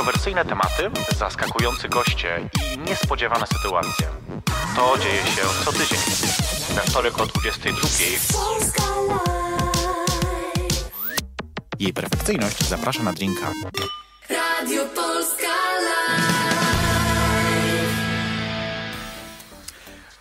Kontrowersyjne tematy, zaskakujący goście i niespodziewane sytuacje. To dzieje się co tydzień. We wtorek o 22. Polska Live. Jej perfekcyjność zaprasza na drinka.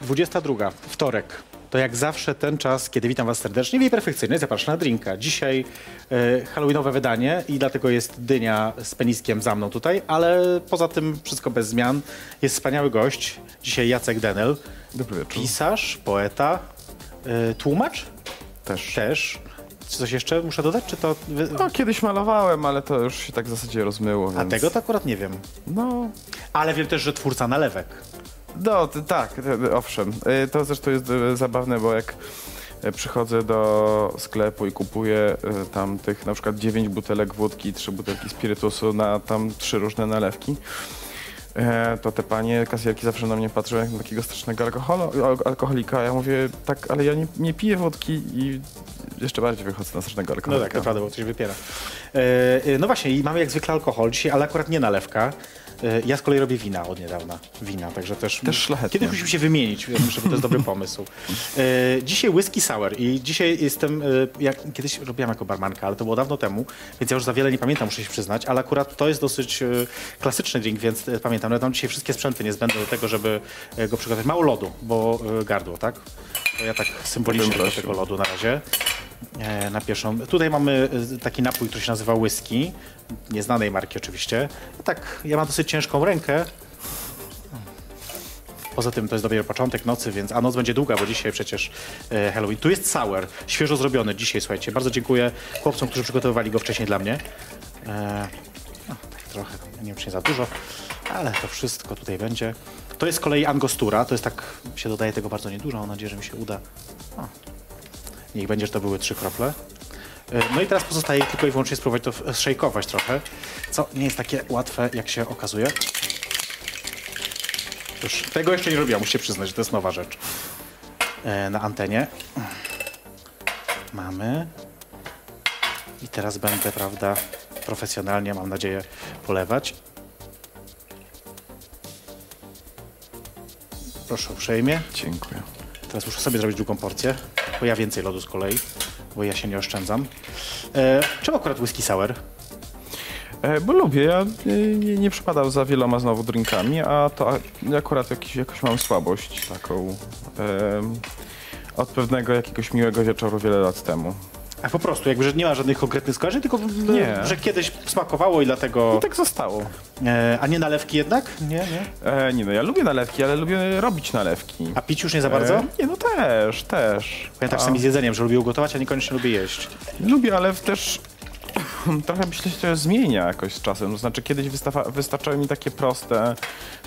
22, wtorek. To jak zawsze ten czas, kiedy witam Was serdecznie w jej perfekcyjnej zapraszam na drinka. Dzisiaj e, halloweenowe wydanie i dlatego jest dynia z peniskiem za mną tutaj, ale poza tym wszystko bez zmian. Jest wspaniały gość. Dzisiaj Jacek Denel. Dobry wieczór. Pisarz, poeta, e, tłumacz Też. też. Czy coś jeszcze muszę dodać? Czy to... Wy... No, kiedyś malowałem, ale to już się tak w zasadzie rozmyło, A więc... tego to akurat nie wiem. No, Ale wiem też, że twórca nalewek. No tak, owszem. Y, To zresztą jest y, zabawne, bo jak y, przychodzę do sklepu i kupuję tam tych na przykład 9 butelek wódki, 3 butelki spirytusu na tam trzy różne nalewki, e, to te panie kasjerki zawsze na mnie patrzą jak na takiego strasznego alkoholu, alkoholika. Ja mówię, tak, ale ja nie, nie piję wódki i jeszcze bardziej wychodzę na strasznego No alkoholika. tak, naprawdę, bo coś wypiera. E, e, no właśnie, i mamy jak zwykle alkohol dzisiaj, ale akurat nie nalewka. E, ja z kolei robię wina od niedawna. Wina, także też... Też szlachetnie. Kiedyś musimy się wymienić, ja myślę, że to jest dobry pomysł. E, dzisiaj whisky sour i dzisiaj jestem... E, jak, kiedyś robiłam jako barmanka, ale to było dawno temu, więc ja już za wiele nie pamiętam, muszę się przyznać, ale akurat to jest dosyć klasyczny drink, więc pamiętam. Ja mam dzisiaj wszystkie sprzęty niezbędne do tego, żeby go przygotować. Mało lodu, bo gardło, tak? To ja tak symbolicznie do tego lodu na razie na pierwszą. Tutaj mamy e, taki napój, który się nazywa whisky, nieznanej marki oczywiście. Tak, ja mam dosyć ciężką rękę. Poza tym to jest dopiero początek nocy, więc a noc będzie długa, bo dzisiaj przecież e, Halloween. Tu jest sour, świeżo zrobiony dzisiaj, słuchajcie. Bardzo dziękuję chłopcom, którzy przygotowywali go wcześniej dla mnie. E, no, tak trochę, nie wiem czy nie za dużo, ale to wszystko tutaj będzie. To jest z kolei Angostura, to jest tak, się dodaje tego bardzo niedużo, mam nadzieję, że mi się uda. O, Niech będzie, że to były trzy krople. E, No i teraz pozostaje tylko i wyłącznie spróbować to szejkować trochę, co nie jest takie łatwe, jak się okazuje. Już tego jeszcze nie robiłam, muszę przyznać, że to jest nowa rzecz. E, na antenie. Mamy. I teraz będę, prawda, profesjonalnie, mam nadzieję, polewać. Proszę uprzejmie. Dziękuję. Teraz muszę sobie zrobić drugą porcję, bo ja więcej lodu z kolei, bo ja się nie oszczędzam. E, czemu akurat whisky sour? E, bo lubię, ja e, nie, nie przepadam za wieloma znowu drinkami, a to akurat jakiś, jakoś mam słabość taką em, od pewnego jakiegoś miłego wieczoru wiele lat temu. A po prostu, jakby, że nie ma żadnych konkretnych skojarzeń, tylko Nie. że kiedyś smakowało i dlatego... I tak zostało. E, a nie nalewki jednak? Nie, nie. E, nie no, ja lubię nalewki, ale lubię robić nalewki. A pić już nie za bardzo? E, nie no, też, też. Ja tak A, sami z jedzeniem, że lubię ugotować, a niekoniecznie lubię jeść. Lubię, ale też trochę myślę, że to zmienia jakoś z czasem. To znaczy kiedyś wystawa- wystarczały mi takie proste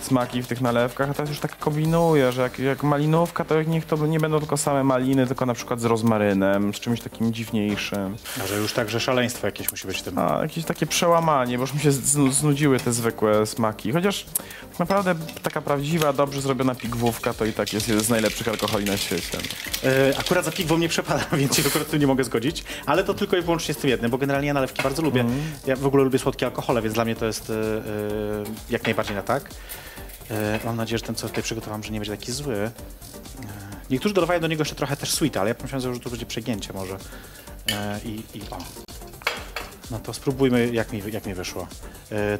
smaki w tych nalewkach, a teraz już tak kombinuję, że jak, jak malinówka, to niech to nie będą tylko same maliny, tylko na przykład z rozmarynem, z czymś takim dziwniejszym. Może już tak, że szaleństwo jakieś musi być w tym. A, jakieś takie przełamanie, bo już mi się znu- znudziły te zwykłe smaki. Chociaż tak naprawdę taka prawdziwa, dobrze zrobiona pigwówka to i tak jest jeden z najlepszych alkoholi na świecie. E, akurat za piwą nie przepadam, więc się akurat tym nie mogę zgodzić, ale to tylko i wyłącznie z tym jednym, bo generalnie nalewki bardzo lubię. Ja w ogóle lubię słodkie alkohole, więc dla mnie to jest e, jak najbardziej na tak. E, mam nadzieję, że ten, co tutaj przygotowałem, że nie będzie taki zły. E, niektórzy dodawają do niego jeszcze trochę też sweeta, ale ja pomyślałem, że to będzie przegięcie może. I, I o. No to spróbujmy, jak mi, jak mi wyszło.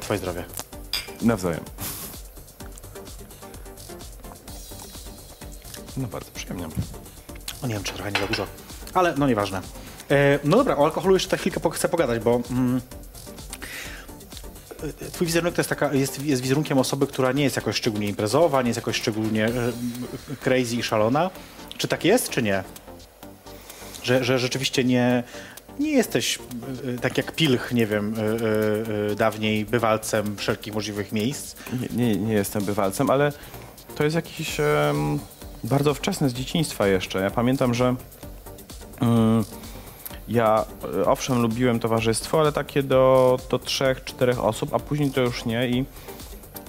Twoje zdrowie. Nawzajem. No bardzo przyjemnie. O, nie wiem, czy trochę nie za dużo, ale no nieważne. E, no dobra, o alkoholu jeszcze tak chwilkę chcę pogadać, bo mm, e, twój wizerunek to jest, taka, jest, jest wizerunkiem osoby, która nie jest jakoś szczególnie imprezowa, nie jest jakoś szczególnie e, crazy i szalona. Czy tak jest, czy nie? Że, że rzeczywiście nie, nie jesteś tak jak Pilch, nie wiem, dawniej bywalcem wszelkich możliwych miejsc. Nie, nie, nie jestem bywalcem, ale to jest jakiś em, bardzo wczesne z dzieciństwa jeszcze. Ja pamiętam, że mm, ja e, owszem lubiłem towarzystwo, ale takie do, do trzech, czterech osób, a później to już nie i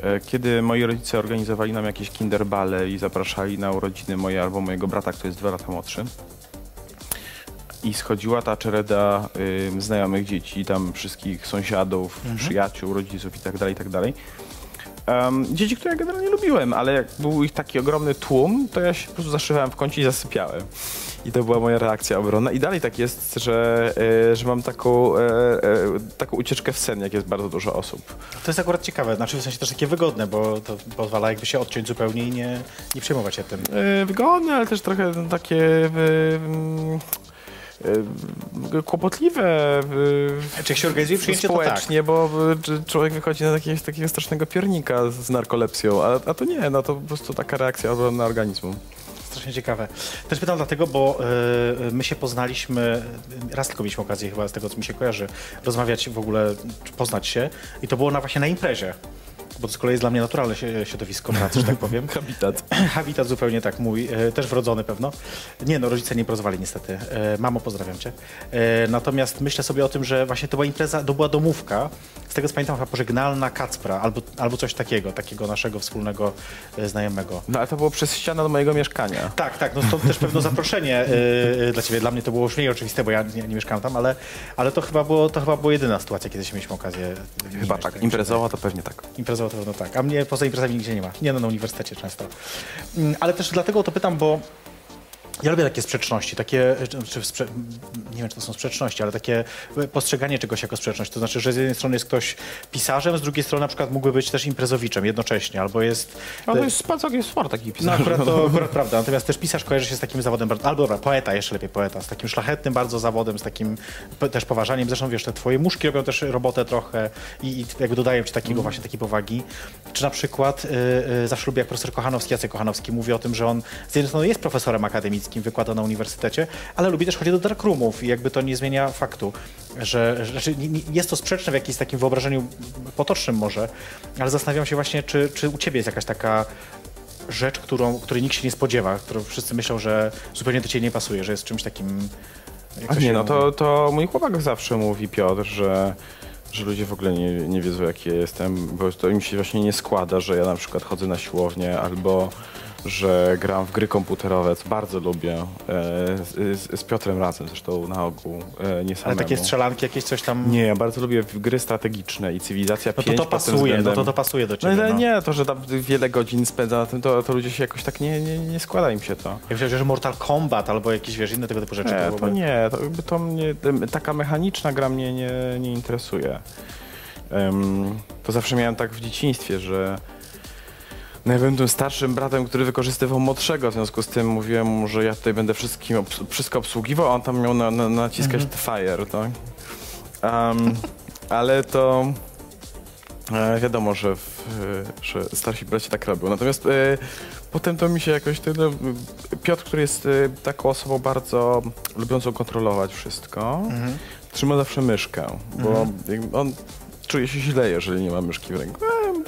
e, kiedy moi rodzice organizowali nam jakieś kinderbale i zapraszali na urodziny moje albo mojego brata, który jest dwa lata młodszy, i schodziła ta czereda ym, znajomych dzieci, tam wszystkich sąsiadów, przyjaciół, rodziców i tak dalej, i tak dalej. Em, dzieci, które ja generalnie lubiłem, ale jak był ich taki ogromny tłum, to ja się po prostu zaszywałem w kącie i zasypiałem. I to była moja reakcja obronna. I dalej tak jest, że, e, że mam taką, e, e, taką ucieczkę w sen, jak jest bardzo dużo osób. To jest akurat ciekawe, znaczy w sensie też takie wygodne, bo to pozwala jakby się odciąć zupełnie i nie, nie przejmować się tym. E, wygodne, ale też trochę takie kłopotliwe Czy jak się organizuje przyjęcie, to tak. społecznie, bo czy człowiek wychodzi na takiego, takiego strasznego piernika z narkolepsją, a, a to nie, no to po prostu taka reakcja obronna organizmu. Strasznie ciekawe. Też pytam dlatego, bo y, my się poznaliśmy, raz tylko mieliśmy okazję chyba z tego, co mi się kojarzy, rozmawiać w ogóle, czy poznać się i to było na, właśnie na imprezie. Bo to z kolei jest dla mnie naturalne środowisko pracy, że tak powiem. Habitat. Habitat zupełnie tak mój, e, też wrodzony pewno. Nie no, rodzice nie pozwali niestety. E, Mamo, pozdrawiam cię. E, Natomiast myślę sobie o tym, że właśnie to była impreza, to była domówka, z tego co pamiętam chyba pożegnalna Kacpra, albo, albo coś takiego, takiego naszego wspólnego e, znajomego. No ale to było przez ścianę do mojego mieszkania. Tak, tak, no stąd też pewno zaproszenie y, dla ciebie. Dla mnie to było już mniej oczywiste, bo ja nie, nie mieszkałem tam, ale, ale to, chyba było, to chyba była jedyna sytuacja, kiedy się mieliśmy okazję. Chyba tak, imprezowa to pewnie tak. Imprezowo to pewno tak, a mnie poza imprezami nigdzie nie ma. Nie no, na uniwersytecie często. Mm, Ale też dlatego o to pytam, bo ja lubię takie sprzeczności, takie, czy, czy sprze- nie wiem, czy to są sprzeczności, ale takie postrzeganie czegoś jako sprzeczność. To znaczy, że z jednej strony jest ktoś pisarzem, z drugiej strony na przykład mógłby być też imprezowiczem jednocześnie, albo jest... No to jest całkiem sport taki No pisarz. akurat to akurat prawda, natomiast też pisarz kojarzy się z takim zawodem, albo dobra, poeta, jeszcze lepiej poeta, z takim szlachetnym bardzo zawodem, z takim też poważaniem. Zresztą wiesz, te twoje muszki robią też robotę trochę i, i jakby dodają ci takiego właśnie takiej powagi. Czy na przykład y, y, zawsze lubię jak profesor Kochanowski, Jacek Kochanowski mówi o tym, że on z jednej strony jest profesorem akademickim, wykłada na uniwersytecie, ale lubi też chodzić do darkroomów i jakby to nie zmienia faktu, że, że znaczy, jest to sprzeczne w jakimś takim wyobrażeniu potocznym może, ale zastanawiam się właśnie, czy, czy u ciebie jest jakaś taka rzecz, którą, której nikt się nie spodziewa, którą wszyscy myślą, że zupełnie do ciebie nie pasuje, że jest czymś takim... A nie, no to, to mój chłopak zawsze mówi, Piotr, że, że ludzie w ogóle nie, nie wiedzą, jaki ja jestem, bo to im się właśnie nie składa, że ja na przykład chodzę na siłownię albo że gram w gry komputerowe, co bardzo lubię, e, z, z- Piotrem razem zresztą na ogół, e, nie samemu. Ale takie strzelanki, jakieś coś tam... Nie, ja bardzo lubię gry strategiczne i Cywilizacja No to 5 to pasuje, no względem- to to pasuje do No, ciebie. ale no. nie, to, że tam wiele godzin spędza na tym, to, to ludzie się jakoś tak nie, nie, nie składa im się to. Jak myślałem, że Mortal Kombat albo jakieś, wiesz, inne tego typu rzeczy. Nie, to byłoby- nie, to, to mnie, taka mechaniczna gra mnie nie, nie interesuje. Em, to zawsze miałem tak w dzieciństwie, że no ja byłem tym starszym bratem, który wykorzystywał młodszego, w związku z tym mówiłem mu, że ja tutaj będę wszystkim obs- wszystko obsługiwał, a on tam miał na, na, naciskać Mhm. fire, tak? Em, ale to e, wiadomo, że, w, e, że starsi bracia tak robią. Natomiast e, potem to mi się jakoś... Ten, no, Piotr, który jest e, taką osobą bardzo lubiącą kontrolować wszystko, Mhm. trzyma zawsze myszkę, bo jakby on czuje się źle, jeżeli nie ma myszki w ręku.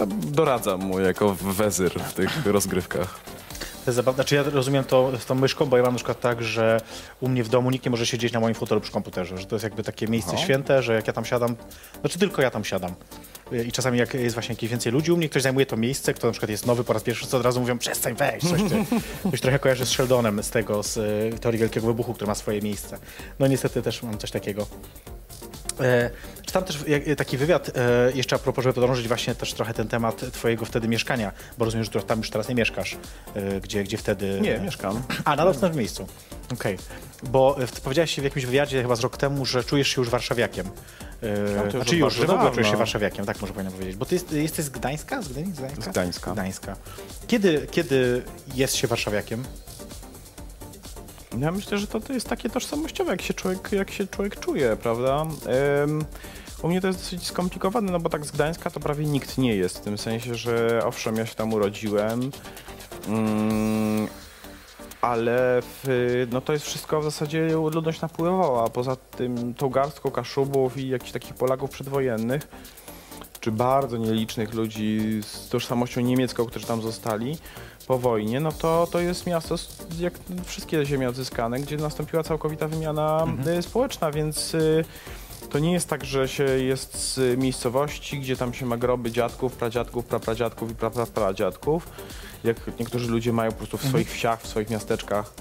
Doradzam mu jako wezyr w tych rozgrywkach. To jest zabawne. Znaczy ja rozumiem to z tą myszką, bo ja mam na przykład tak, że u mnie w domu nikt nie może siedzieć na moim fotelu przy komputerze, że to jest jakby takie miejsce Aha. święte, że jak ja tam siadam, znaczy tylko ja tam siadam. I czasami jak jest właśnie jakieś więcej ludzi u mnie, ktoś zajmuje to miejsce, kto na przykład jest nowy po raz pierwszy, to od razu mówią przestań wejść, coś ty. Ktoś trochę kojarzy z Sheldonem z tego, z y, Teorii Wielkiego Wybuchu, który ma swoje miejsce. No niestety też mam coś takiego. E, czytam też taki wywiad, e, jeszcze a propos, żeby podążyć właśnie też trochę ten temat twojego wtedy mieszkania, bo rozumiem, że tam już teraz nie mieszkasz, e, gdzie, gdzie wtedy... Nie, mieszkam. A, nadal w tym miejscu. Okej. Bo e, w- powiedziałeś w jakimś wywiadzie chyba z rok temu, że czujesz się już warszawiakiem. E, już znaczy już, że w ogóle czujesz się warszawiakiem, tak może powinienem powiedzieć. Bo ty jest, jesteś z Gdańska? Z Gdyni? Z Gdańska? Z Gdańska. Gdańska. Kiedy, kiedy jest się warszawiakiem? Ja myślę, że to, to jest takie tożsamościowe, jak się człowiek, jak się człowiek czuje, prawda? Em, u mnie to jest dosyć skomplikowane, no bo tak z Gdańska to prawie nikt nie jest, w tym sensie, że owszem, ja się tam urodziłem, mm, ale w, no to jest wszystko w zasadzie ludność napływała, poza tym tą garstką Kaszubów i jakichś takich Polaków przedwojennych, czy bardzo nielicznych ludzi z tożsamością niemiecką, którzy tam zostali po wojnie, no to to jest miasto, jak wszystkie ziemie odzyskane, gdzie nastąpiła całkowita wymiana y, społeczna, więc y, to nie jest tak, że się jest z miejscowości, gdzie tam się ma groby dziadków, pradziadków, prapradziadków i praprapradziadków, jak niektórzy ludzie mają po prostu w swoich wsiach, w swoich miasteczkach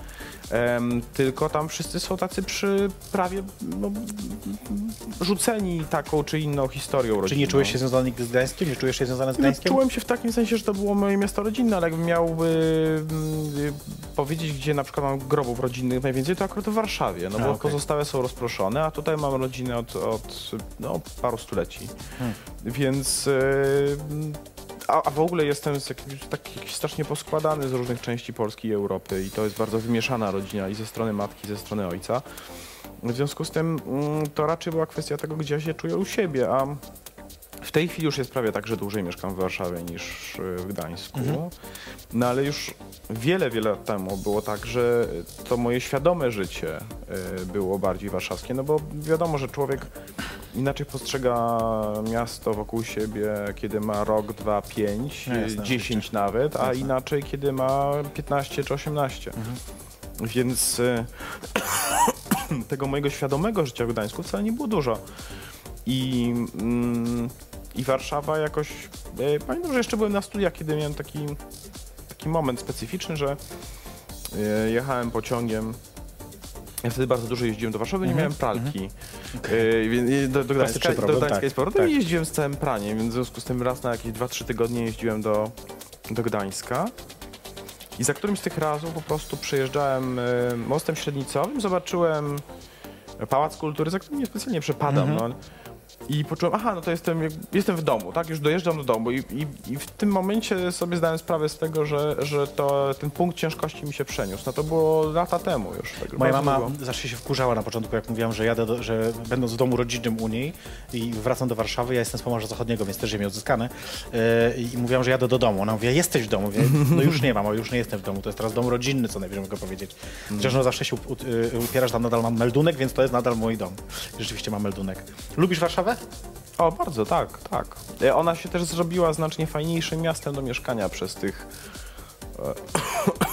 Em, tylko tam wszyscy są tacy przy prawie no, rzuceni taką czy inną historią rodzinną. Czy nie czułeś się związany z Gdańskiem? Nie czujesz się związany z No, Gdańskiem? czułem się w takim sensie, że to było moje miasto rodzinne, ale jakbym miał y, y, powiedzieć, gdzie na przykład mam grobów rodzinnych najwięcej, to akurat w Warszawie, no A, bo okej. pozostałe są rozproszone, a tutaj mam rodzinę od, od no, paru stuleci. Hmm. Więc... Y, a, a w ogóle jestem z jakimś, taki jakiś strasznie poskładany z różnych części Polski i Europy i to jest bardzo wymieszana rodzina i ze strony matki, i ze strony ojca. W związku z tym mm, to raczej była kwestia tego, gdzie ja się czuję u siebie, a w tej chwili już jest prawie tak, że dłużej mieszkam w Warszawie niż y, w Gdańsku. No ale już wiele, wiele lat temu było tak, że to moje świadome życie y, było bardziej warszawskie, no bo wiadomo, że człowiek inaczej postrzega miasto wokół siebie, kiedy ma rok, dwa, pięć, No dziesięć nawet, a inaczej, kiedy ma 15 czy 18. Więc y, tego mojego świadomego życia w Gdańsku wcale nie było dużo. I, mm, i Warszawa jakoś. E, pamiętam, że jeszcze byłem na studiach, kiedy miałem taki, taki moment specyficzny, że e, jechałem pociągiem. Ja wtedy bardzo dużo jeździłem do Warszawy, nie Mhm, miałem pralki. Więc- do, do Gdańska, do Gdańska tak, i z powrotem tak. i jeździłem z całym praniem, więc w związku z tym raz na jakieś 2-3 tygodnie jeździłem do, do Gdańska. I za którymś z tych razów po prostu przejeżdżałem e, mostem średnicowym, zobaczyłem Pałac Kultury, za którym niespecjalnie przepadam. Mhm. No. I poczułem, aha, no to jestem, jestem w domu, tak? Już dojeżdżam do domu i, i, i w tym momencie sobie zdałem sprawę z tego, że, że to, ten punkt ciężkości mi się przeniósł. No to było lata temu już. Tak Moja mama długo. zawsze się wkurzała na początku, jak mówiłam, że jadę, do, że będąc w domu rodzinnym u niej i wracam do Warszawy, ja jestem z Pomorza Zachodniego, więc też ziemię odzyskane yy, i mówiłam, że jadę do domu. Ona mówi, jesteś w domu? Mówię, no już nie mam, już nie jestem w domu, to jest teraz dom rodzinny, co najwyżej mogę powiedzieć. Chociaż no zawsze się y, upierasz, tam nadal mam meldunek, więc to jest nadal mój dom. Rzeczywiście mam meldunek. Lubisz Warszawę? O, bardzo, tak, tak. E, Ona się też zrobiła znacznie fajniejszym miastem do mieszkania przez tych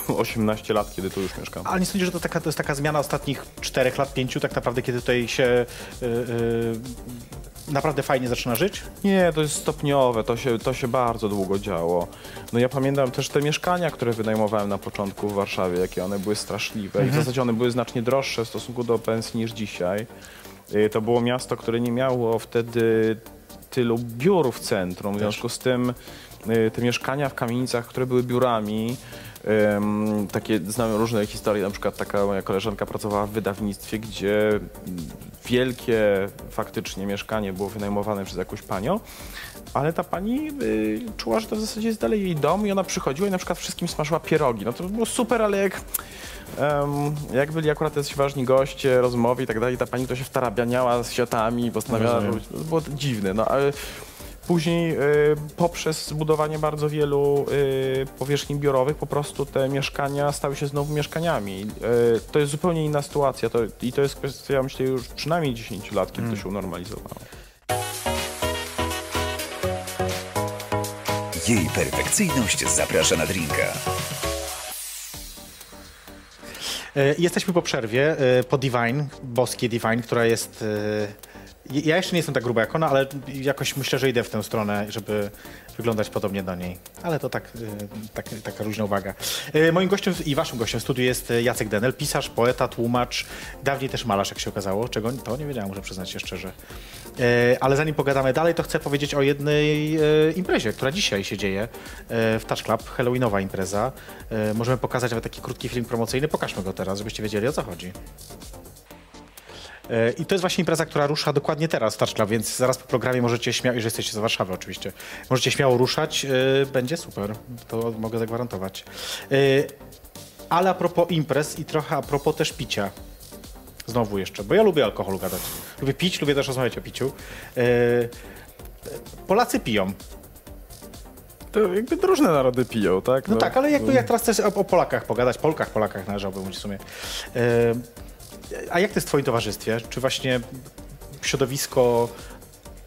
e, 18 lat, kiedy tu już mieszkam. Ale nie sądzisz, że to, taka, to jest taka zmiana ostatnich czterech lat, pięciu, tak naprawdę, kiedy tutaj się y, y, naprawdę fajnie zaczyna żyć? Nie, to jest stopniowe, to się, to się bardzo długo działo. No ja pamiętam też te mieszkania, które wynajmowałem na początku w Warszawie, jakie one były straszliwe. I w zasadzie one były znacznie droższe w stosunku do pensji niż dzisiaj. Y, To było miasto, które nie miało wtedy tylu biur w centrum. W związku z tym y, te mieszkania w kamienicach, które były biurami, takie znam różne historie, na przykład taka moja koleżanka pracowała w wydawnictwie, gdzie wielkie faktycznie mieszkanie było wynajmowane przez jakąś panią, ale ta pani y, czuła, że to w zasadzie jest dalej jej dom i ona przychodziła i na przykład wszystkim smażyła pierogi. No to było super, ale jak, em, jak byli akurat jacyś ważni goście, rozmowy i tak dalej, ta pani to się wtarabianiała z siatami postanawiała robić. To było dziwne, no ale Później y, poprzez zbudowanie bardzo wielu y, powierzchni biurowych po prostu te mieszkania stały się znowu mieszkaniami. Y, to jest zupełnie inna sytuacja to, i to jest kwestia, myślę, już przynajmniej 10 lat, kiedy to się unormalizowało. Jej perfekcyjność zaprasza na drinka. E, Jesteśmy po przerwie, e, po Divine, boskie Divine, która jest... Ja jeszcze nie jestem tak gruba jak ona, ale jakoś myślę, że idę w tę stronę, żeby wyglądać podobnie do niej. Ale to tak, e, tak, taka różna uwaga. E, Moim gościem i waszym gościem w studiu jest Jacek Denel, pisarz, poeta, tłumacz, dawniej też malarz, jak się okazało, czego to nie wiedziałem, muszę przyznać się szczerze. E, Ale zanim pogadamy dalej, to chcę powiedzieć o jednej imprezie, która dzisiaj się dzieje w Touch Club, Halloweenowa impreza. Możemy pokazać nawet taki krótki film promocyjny, pokażmy go teraz, żebyście wiedzieli o co chodzi. E, I to jest właśnie impreza, która rusza dokładnie teraz Club, więc zaraz po programie możecie śmiało, jeżeli jesteście z Warszawy oczywiście, możecie śmiało ruszać, e, będzie super, to mogę zagwarantować. E, Ale a propos imprez i trochę a propos też picia. Znowu jeszcze, bo ja lubię alkoholu gadać. Lubię pić, lubię też rozmawiać o piciu. Polacy piją. To jakby różne narody piją, tak? No tak, ale jakby jak teraz chcesz o, o Polakach pogadać, Polkach, Polakach należałoby mówić w sumie. A jak to jest w twoim towarzystwie? Czy właśnie środowisko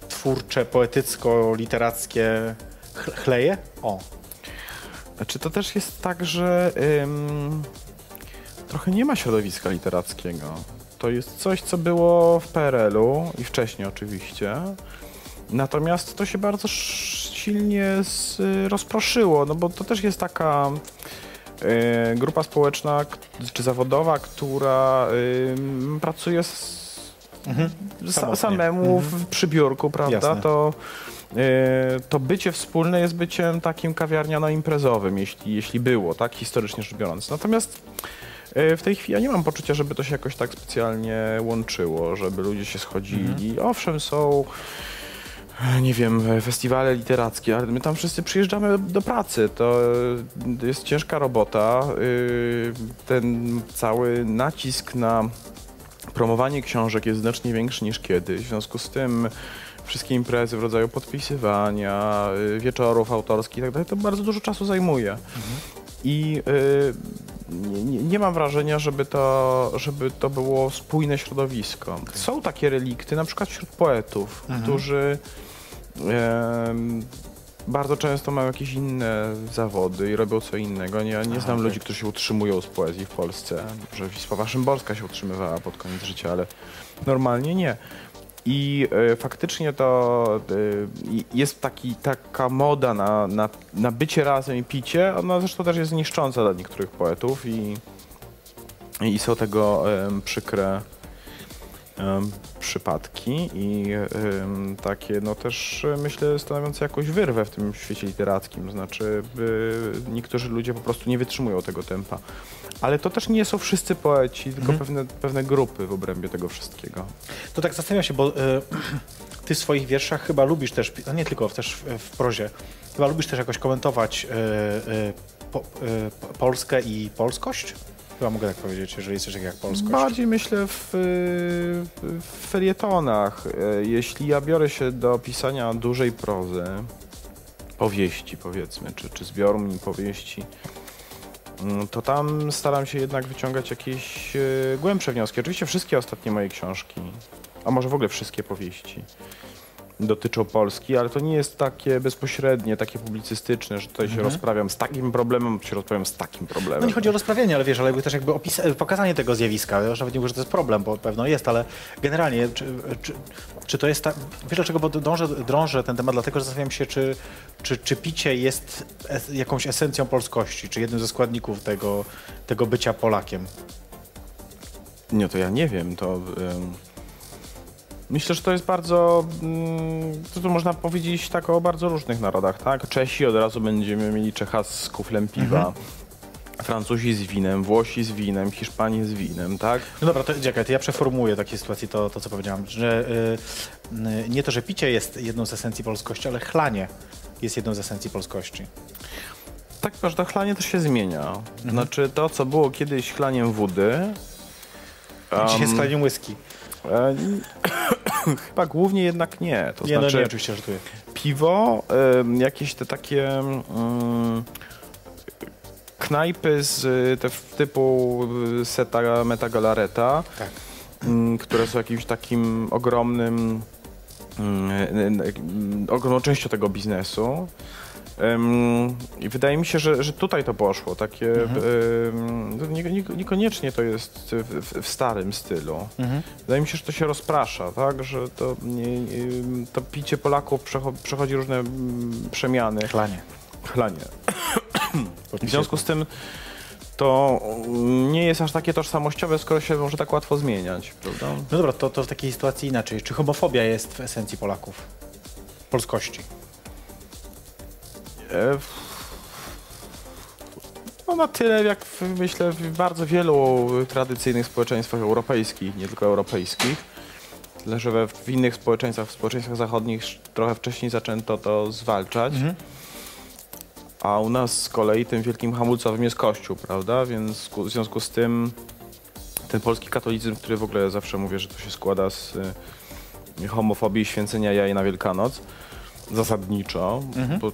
twórcze, poetycko-literackie ch- chleje? O, Czy to też jest tak, że ym, trochę nie ma środowiska literackiego? To jest coś, co było w PRL-u i wcześniej oczywiście. Natomiast to się bardzo silnie rozproszyło, no bo to też jest taka grupa społeczna czy zawodowa, która pracuje z, Mhm. Samemu w, przy biurku, prawda? Jasne. To, e, to bycie wspólne jest byciem takim kawiarniano-imprezowym, jeśli, jeśli było, tak, historycznie rzecz biorąc. Natomiast e, w tej chwili ja nie mam poczucia, żeby to się jakoś tak specjalnie łączyło, żeby ludzie się schodzili. Owszem, są e, nie wiem, festiwale literackie, ale my tam wszyscy przyjeżdżamy do pracy. To jest ciężka robota. Yy, Ten cały nacisk na promowanie książek jest znacznie większy niż kiedyś. W związku z tym wszystkie imprezy w rodzaju podpisywania, wieczorów autorskich i tak dalej, to bardzo dużo czasu zajmuje. I y, nie, nie, mam wrażenia, żeby to, żeby to było spójne środowisko. Są takie relikty, na przykład wśród poetów, którzy em, bardzo często mają jakieś inne zawody i robią co innego. Nie, nie znam ludzi, którzy się utrzymują z poezji w Polsce. Że Wisława Szymborska się utrzymywała pod koniec życia, ale normalnie nie. I e, faktycznie to e, jest taki, taka moda na, na, na bycie razem i picie. Ona zresztą też jest niszcząca dla niektórych poetów i, i są tego przykre przypadki i takie no też e, myślę stanowiące jakąś wyrwę w tym świecie literackim. Znaczy niektórzy ludzie po prostu nie wytrzymują tego tempa. Ale to też nie są wszyscy poeci, tylko pewne, pewne grupy w obrębie tego wszystkiego. To tak zastanawiam się, bo y, ty w swoich wierszach chyba lubisz też, a nie tylko, też w, w prozie, chyba lubisz też jakoś komentować y, y, po- Polskę i polskość? Chyba mogę tak powiedzieć, jeżeli jest coś takiego jak polskość. Bardziej myślę w, w felietonach. E, Jeśli ja biorę się do pisania dużej prozy, powieści powiedzmy, czy, czy zbioru mini powieści, mm, to tam staram się jednak wyciągać jakieś e, głębsze wnioski. Oczywiście wszystkie ostatnie moje książki, a może w ogóle wszystkie powieści dotyczą Polski, ale to nie jest takie bezpośrednie, takie publicystyczne, że tutaj się rozprawiam z takim problemem, się rozprawiam z takim problemem. No nie chodzi o rozprawienie, ale wiesz, ale jakby też jakby opis- pokazanie tego zjawiska. Ja już nawet nie mówię, że to jest problem, bo pewno jest, ale generalnie, czy, czy, czy to jest tak, wiesz dlaczego, bo drążę, drążę ten temat, dlatego że zastanawiam się, czy, czy, czy picie jest es, jakąś esencją polskości, czy jednym ze składników tego, tego bycia Polakiem. Nie, to ja nie wiem. To ym, myślę, że to jest bardzo. Mm, to, to można powiedzieć tak o bardzo różnych narodach, tak? Czesi od razu będziemy mieli Czecha z kuflem piwa. Francuzi z winem, Włosi z winem, Hiszpanie z winem, tak? No dobra, to czekaj, to ja przeformułuję takiej sytuacji to, to co powiedziałam, że y, y, nie to, że picie jest jedną z esencji polskości, ale chlanie jest jedną z esencji polskości. Tak, to chlanie też się zmienia. Znaczy to, co było kiedyś chlaniem wody. Dzisiaj jest em, chlaniem whisky. E, chyba głównie jednak nie. To Nie, znaczy, no nie, oczywiście żartuję. piwo, jakieś te takie mm, knajpy z y, te, typu y, Seta Metagolareta, Tak. mm, które są jakimś takim ogromnym, mm, y, y, y, ogromną częścią tego biznesu. I wydaje mi się, że, że tutaj to poszło. Takie, to nie, nie, niekoniecznie to jest w, w, starym stylu. Wydaje mi się, że to się rozprasza, tak? Że to, nie, to picie Polaków przecho, przechodzi różne mm, przemiany. Chlanie. Chlanie. W związku z tym to mm, nie jest aż takie tożsamościowe, skoro się może tak łatwo zmieniać, prawda? No dobra, to, to w takiej sytuacji inaczej. Czy homofobia jest w esencji Polaków? Polskości. E, No na tyle, jak w, myślę w bardzo wielu tradycyjnych społeczeństwach europejskich, nie tylko europejskich. Tyle, że we, w innych społeczeństwach, w społeczeństwach zachodnich trochę wcześniej zaczęto to zwalczać. A u nas z kolei tym wielkim hamulcowym jest Kościół, prawda? Więc w związku z tym ten polski katolicyzm, który w ogóle zawsze mówię, że to się składa z y, homofobii i święcenia jaj na Wielkanoc, zasadniczo, bo y,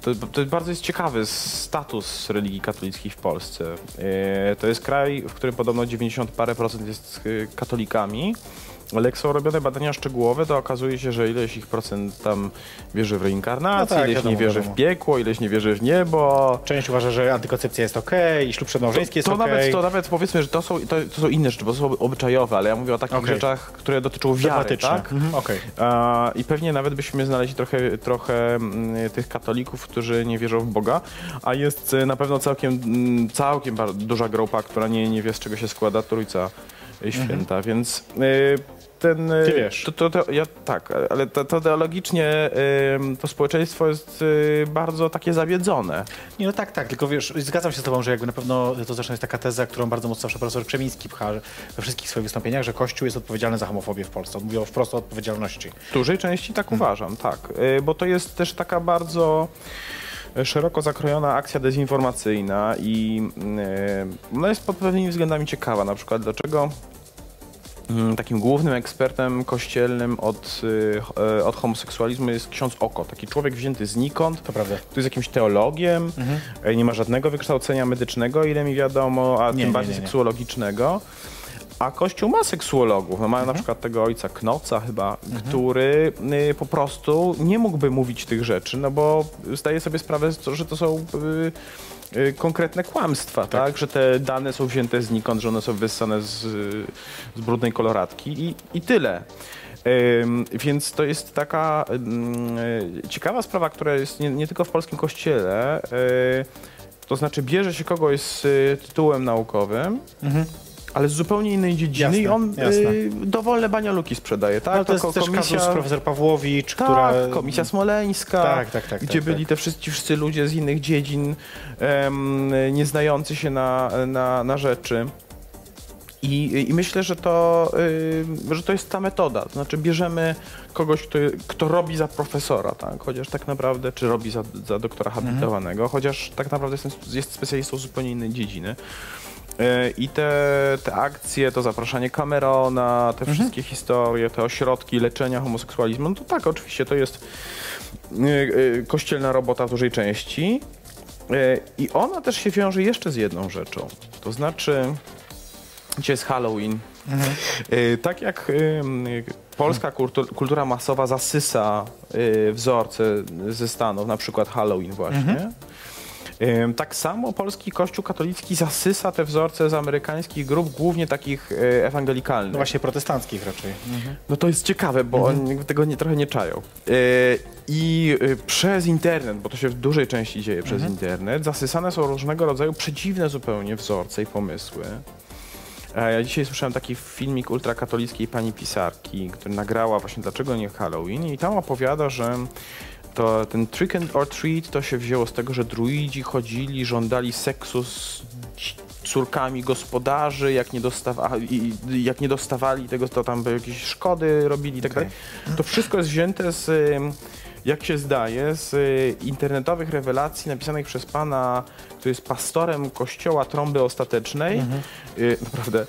to, to bardzo jest ciekawy status religii katolickiej w Polsce. E, To jest kraj, w którym podobno 90 parę procent jest y, katolikami, Ale jak są robione badania szczegółowe, to okazuje się, że ileś ich procent tam wierzy w reinkarnację, No tak, ileś wiadomo, nie wierzy wiadomo. w piekło, ileś nie wierzy w niebo. Część uważa, że antykoncepcja jest ok, i ślub przedmałżeński jest to, nawet, to nawet powiedzmy, że to są, to, to są inne rzeczy, bo to są obyczajowe, ale ja mówię o takich Okej. rzeczach, które dotyczą wiary, tak? Mhm, okej. A, I pewnie nawet byśmy znaleźli trochę, trochę mm, tych katolików, którzy nie wierzą w Boga, a jest e, na pewno całkiem, mm, całkiem duża grupa, która nie, nie wie, z czego się składa Trójca e, Święta, więc e, ten... e, Ty wiesz. To, to, to, ja, tak, ale to, to teologicznie e, to społeczeństwo jest e, bardzo takie zawiedzone. Nie, no tak, tak, tylko wiesz, zgadzam się z tobą, że jakby na pewno to zresztą jest taka teza, którą bardzo mocno zawsze profesor Krzemiński pcha we wszystkich swoich wystąpieniach, że Kościół jest odpowiedzialny za homofobię w Polsce. On wprost o odpowiedzialności. W dużej części tak uważam, tak. Y, Bo to jest też taka bardzo y, szeroko zakrojona akcja dezinformacyjna i y, ona jest pod pewnymi względami ciekawa. Na przykład dlaczego mm, takim głównym ekspertem kościelnym od, ch- y, od homoseksualizmu jest ksiądz Oko. Taki człowiek wzięty znikąd, To prawda. który jest jakimś teologiem, y, nie ma żadnego wykształcenia medycznego, ile mi wiadomo, a Nie, tym bardziej nie, nie. seksuologicznego. A Kościół ma seksuologów. No, mają na przykład tego ojca Knoca chyba, który y, po prostu nie mógłby mówić tych rzeczy, no bo zdaje sobie sprawę, że to są y, y, konkretne kłamstwa, tak. Że te dane są wzięte znikąd, że one są wyssane z, z brudnej koloratki i, i tyle. Ym, więc to jest taka y, ciekawa sprawa, która jest nie, nie tylko w polskim kościele. y, to znaczy bierze się kogoś z y, tytułem naukowym, ale z zupełnie innej dziedziny Jasne, i on y, dowolne banialuki sprzedaje, tak? Ale to jest ko- też kazus profesor Pawłowicz, tak, która... komisja smoleńska, Tak, tak, tak, gdzie tak, byli tak. te wszyscy, wszyscy ludzie z innych dziedzin, em, nie znający się na, na, na rzeczy. I, I myślę, że to, y, że to jest ta metoda. To znaczy bierzemy kogoś, kto, kto robi za profesora, tak? chociaż tak naprawdę, czy robi za, za doktora habilitowanego, chociaż tak naprawdę jest, jest specjalistą z zupełnie innej dziedziny. Y, I te, te akcje, to zapraszanie Camerona, te wszystkie historie, te ośrodki leczenia homoseksualizmu, no to tak, oczywiście to jest y, y, kościelna robota w dużej części. I ona też się wiąże jeszcze z jedną rzeczą. To znaczy, dzisiaj jest Halloween. Y, Tak jak polska kultu- kultura masowa zasysa wzorce ze Stanów, na przykład Halloween właśnie, y, tak samo polski kościół katolicki zasysa te wzorce z amerykańskich grup, głównie takich y, ewangelikalnych. No właśnie protestanckich raczej. No to jest ciekawe, bo oni tego nie, trochę nie czają. Yy, I yy, przez internet, bo to się w dużej części dzieje przez internet, zasysane są różnego rodzaju przedziwne zupełnie wzorce i pomysły. E, Ja dzisiaj słyszałem taki filmik ultrakatolickiej pani pisarki, który nagrała właśnie Dlaczego nie Halloween i tam opowiada, że to ten trick and or treat to się wzięło z tego, że druidzi chodzili, żądali seksu z córkami gospodarzy, jak nie, dostawa, i, i jak nie dostawali tego, to tam jakieś szkody robili i tak dalej. To wszystko jest wzięte z, jak się zdaje, z y, internetowych rewelacji napisanych przez pana, który jest pastorem kościoła Trąby Ostatecznej, y, naprawdę,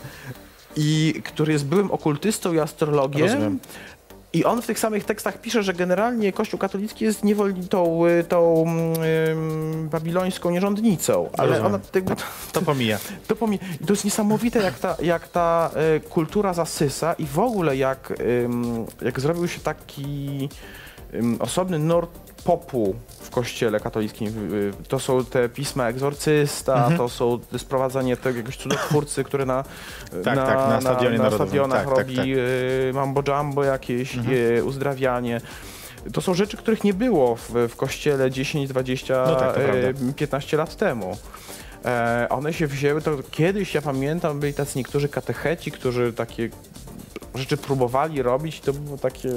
i który jest byłym okultystą i astrologiem. Rozumiem. I on w tych samych tekstach pisze, że generalnie Kościół katolicki jest niewolni tą, y, tą ym, babilońską nierządnicą, ale Rozumiem. ona jakby to, To pomija. to, pomie- i to jest niesamowite, jak ta, jak ta y, kultura zasysa i w ogóle jak, ym, jak zrobił się taki ym, osobny nurt popu w kościele katolickim. To są te pisma egzorcysta, Mhm. to są sprowadzanie tego jakiegoś cudotwórcy, który na, Tak, tak, na Stadionie na, Narodowym. stadionach Tak, tak, robi tak. y, mambo jumbo jakieś, Mhm. y, uzdrawianie. To są rzeczy, których nie było w, w kościele 10, 20, No tak, to y, prawda. 15 lat temu. E, one się wzięły, to kiedyś, ja pamiętam, byli tacy niektórzy katecheci, którzy takie rzeczy próbowali robić i to było takie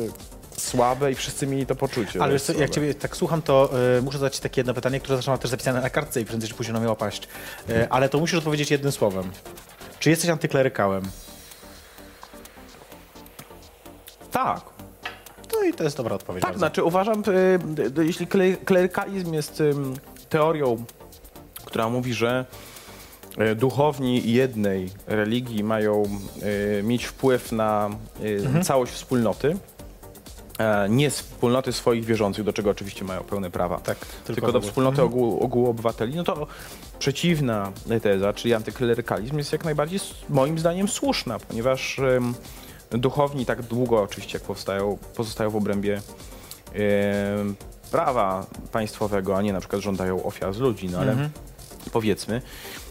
słabe i wszyscy mieli to poczucie. Ale wiesz co, jak ciebie tak słucham, to y, muszę zadać ci takie jedno pytanie, które zresztą mam też zapisane na kartce i prędzej czy później ono miało paść. Y, ale to musisz odpowiedzieć jednym słowem. Czy jesteś antyklerykałem? Tak, No i to jest dobra odpowiedź. tak, bardzo. znaczy uważam, y, y, y, jeśli kle- klerykalizm jest teorią, która mówi, że duchowni jednej religii mają y, mieć wpływ na y, całość wspólnoty, e, nie wspólnoty swoich wierzących, do czego oczywiście mają pełne prawa, Tak, tylko, tylko do wspólnoty ogółu, ogółu obywateli, no to przeciwna teza, czyli antyklerykalizm jest jak najbardziej moim zdaniem słuszna, ponieważ em, duchowni tak długo oczywiście, jak powstają, pozostają w obrębie e, prawa państwowego, a nie na przykład żądają ofiar z ludzi, no ale powiedzmy,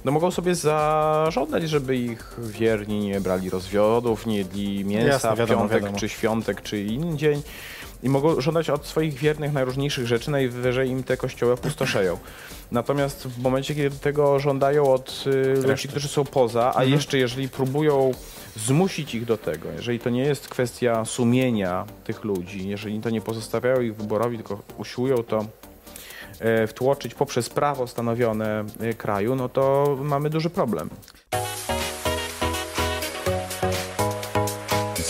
no mogą sobie zażądać, żeby ich wierni nie brali rozwiodów, nie jedli mięsa Jasne, w wiadomo, piątek, wiadomo. czy świątek, czy inny dzień. I mogą żądać od swoich wiernych najróżniejszych rzeczy, najwyżej im te kościoły opustoszeją. Natomiast w momencie, kiedy tego żądają od y, ludzi, którzy są poza, a Mhm. jeszcze jeżeli próbują zmusić ich do tego, jeżeli to nie jest kwestia sumienia tych ludzi, jeżeli to nie pozostawiają ich wyborowi, tylko usiłują to wtłoczyć poprzez prawo stanowione e, kraju, no to mamy duży problem.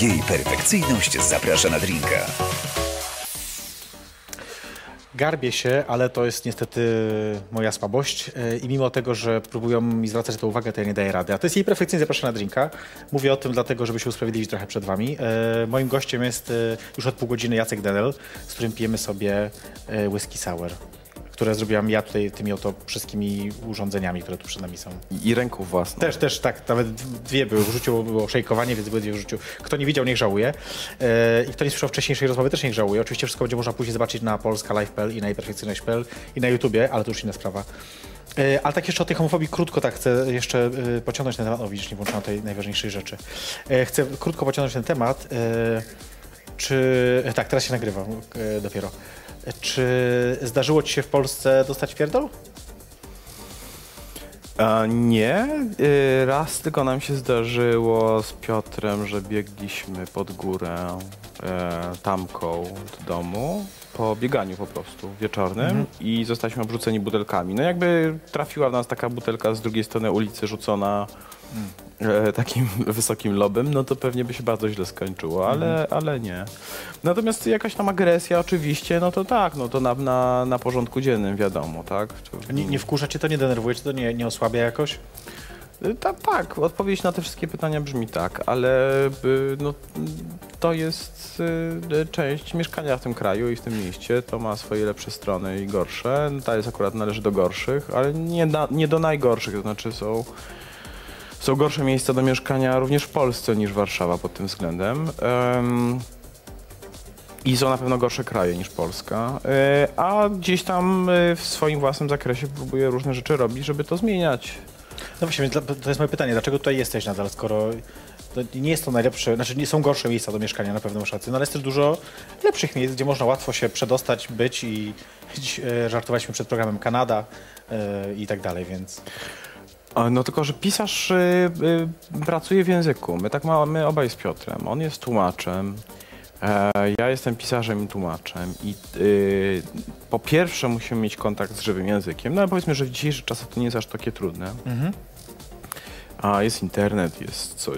Jej perfekcyjność zaprasza na drinka. Garbię się, ale to jest niestety moja słabość e, i mimo tego, że próbują mi zwracać tę uwagę, to ja nie daję rady. A to jest jej perfekcyjnie zapraszana na drinka. Mówię o tym dlatego, żeby się usprawiedliwić trochę przed wami. E, moim gościem jest e, już od pół godziny Jacek Denel, z którym pijemy sobie e, whisky sour, które zrobiłam ja tutaj tymi oto wszystkimi urządzeniami, które tu przed nami są. I, ręków własnych. Też, też tak, nawet dwie były w rzuciu, było szejkowanie, więc były dwie w rzuciu. Kto nie widział, niech żałuje. E, I kto nie słyszał wcześniejszej rozmowy, też niech żałuje. Oczywiście wszystko będzie można później zobaczyć na polskalive.pl i na perfekcyjność.pl i na YouTubie, ale to już inna sprawa. E, Ale tak jeszcze o tej homofobii krótko tak chcę jeszcze e, pociągnąć ten temat. O widzisz, nie włączono tej najważniejszej rzeczy. Chcę krótko pociągnąć ten temat. Czy... e, Tak, teraz się nagrywa e, dopiero. E, Czy zdarzyło ci się w Polsce dostać pierdol? A nie, raz tylko nam się zdarzyło z Piotrem, że biegliśmy pod górę tamką do domu po bieganiu po prostu wieczornym i zostaliśmy obrzuceni butelkami. No jakby trafiła w nas taka butelka z drugiej strony ulicy rzucona e, takim wysokim lobem, no to pewnie by się bardzo źle skończyło, ale, ale nie. Natomiast jakaś tam agresja oczywiście, no to tak, no to na, na, na porządku dziennym wiadomo, tak? Nie, nie wkurza cię to, nie denerwuje cię to, nie, nie osłabia jakoś? Y, Ta, tak, odpowiedź na te wszystkie pytania brzmi tak, ale y, no, to jest część mieszkania w tym kraju i w tym mieście. To ma swoje lepsze strony i gorsze. Ta jest akurat należy do gorszych, ale nie, na, nie do najgorszych. To znaczy są, są gorsze miejsca do mieszkania również w Polsce niż Warszawa pod tym względem. Em, i są na pewno gorsze kraje niż Polska, y, a gdzieś tam y, w swoim własnym zakresie próbuję różne rzeczy robić, żeby to zmieniać. No właśnie, to jest moje pytanie, dlaczego tutaj jesteś nadal, skoro nie jest to najlepsze, znaczy nie są gorsze miejsca do mieszkania, na pewno rację, no ale jest też dużo lepszych miejsc, gdzie można łatwo się przedostać, być i e, żartowaliśmy przed programem Kanada e, i tak dalej, więc No tylko, że pisarz y, y, pracuje w języku. My tak mamy obaj z Piotrem. On jest tłumaczem. E, ja jestem pisarzem i tłumaczem. I y, po pierwsze musimy mieć kontakt z żywym językiem. No ale powiedzmy, że w dzisiejszych czasach to nie jest aż takie trudne. A jest internet, jest co,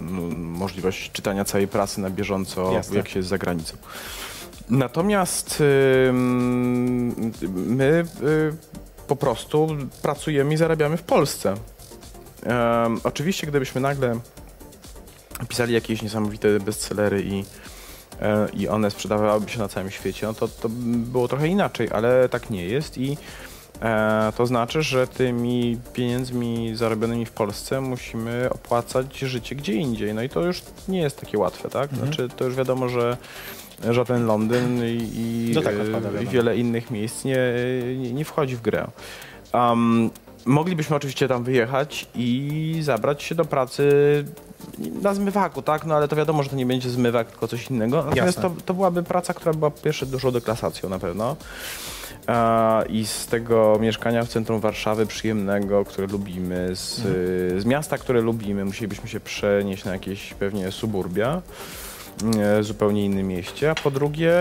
no, możliwość czytania całej prasy na bieżąco, Jasne. jak się jest za granicą. Natomiast my y, po prostu pracujemy i zarabiamy w Polsce. Em, oczywiście, gdybyśmy nagle pisali jakieś niesamowite bestsellery i, e, i one sprzedawałyby się na całym świecie, no to, to było trochę inaczej, ale tak nie jest i e, to znaczy, że tymi pieniędzmi zarobionymi w Polsce musimy opłacać życie gdzie indziej. No i to już nie jest takie łatwe, tak? Znaczy, to już wiadomo, że żaden Londyn i, i tak, odpada, wiadomo. wiele innych miejsc nie, nie, nie wchodzi w grę. Um, moglibyśmy oczywiście tam wyjechać i zabrać się do pracy na zmywaku, tak? No ale to wiadomo, że to nie będzie zmywak, tylko coś innego. Natomiast to, to byłaby praca, która była pierwsze dużą deklasacją na pewno. I z tego mieszkania w centrum Warszawy przyjemnego, które lubimy, z, Mhm. z miasta, które lubimy, musielibyśmy się przenieść na jakieś pewnie suburbia, zupełnie innym mieście. A po drugie,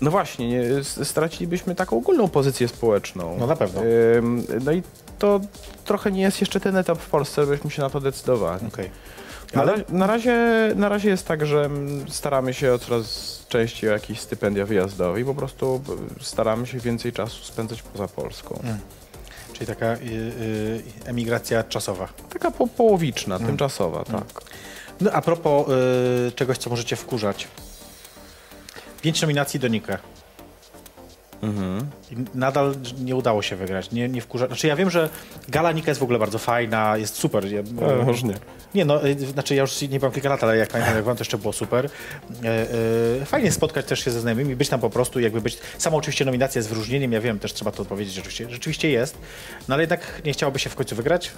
no właśnie, nie, stracilibyśmy taką ogólną pozycję społeczną. No na pewno. No i to trochę nie jest jeszcze ten etap w Polsce, żebyśmy się na to decydowali. okej. Ale na razie, na razie jest tak, że mm, staramy się o coraz częściej o jakieś stypendia wyjazdowe i po prostu y, staramy się więcej czasu spędzać poza Polską. czyli taka y, y, emigracja czasowa. Taka po, połowiczna, tymczasowa, tak. No a propos y, czegoś, co możecie wkurzać. Pięć nominacji do Nika. I nadal nie udało się wygrać. Nie, nie wkurza. Znaczy ja wiem, że Gala Nika jest w ogóle bardzo fajna, jest super. Ja, E, może nie. Nie, no, y, znaczy ja już nie byłam kilka lat, ale jak pamiętam, jak byłam, to jeszcze było super. E, e, fajnie spotkać też się ze znajomymi, być tam po prostu, jakby być... Sama oczywiście nominacja z wyróżnieniem, ja wiem, też trzeba to odpowiedzieć, rzeczywiście, rzeczywiście jest, no ale jednak nie chciałoby się w końcu wygrać.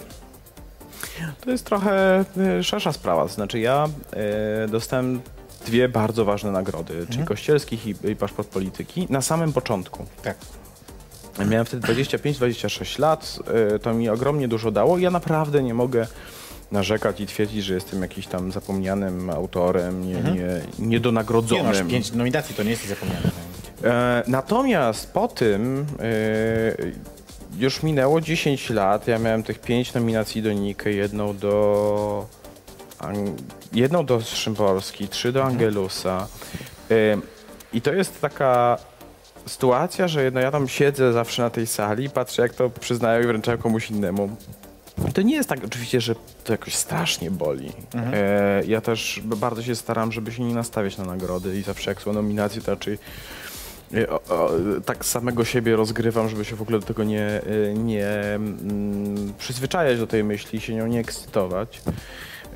To jest trochę y, szersza sprawa. To znaczy ja y, dostałem dwie bardzo ważne nagrody, czyli Kościelskich i, i Paszport Polityki na samym początku. Tak. Miałem wtedy 25-26 lat, y, to mi ogromnie dużo dało ja naprawdę nie mogę narzekać i twierdzić, że jestem jakiś tam zapomnianym autorem, nie, nie, Nie, niedonagrodzonym. masz pięć nominacji, to nie jest zapomniane. E, natomiast po tym e, już minęło 10 lat. Ja miałem tych 5 nominacji do Niky, jedną do jedną do Szymborski, trzy do Angelusa. E, I to jest taka sytuacja, że no ja tam siedzę zawsze na tej sali, patrzę jak to przyznają i wręczają komuś innemu. To nie jest tak oczywiście, że to jakoś strasznie boli. E, ja też bardzo się staram, żeby się nie nastawiać na nagrody i zawsze jak są nominacje, to raczej tak samego siebie rozgrywam, żeby się w ogóle do tego nie, e, nie mm, przyzwyczajać do tej myśli, się nią nie ekscytować.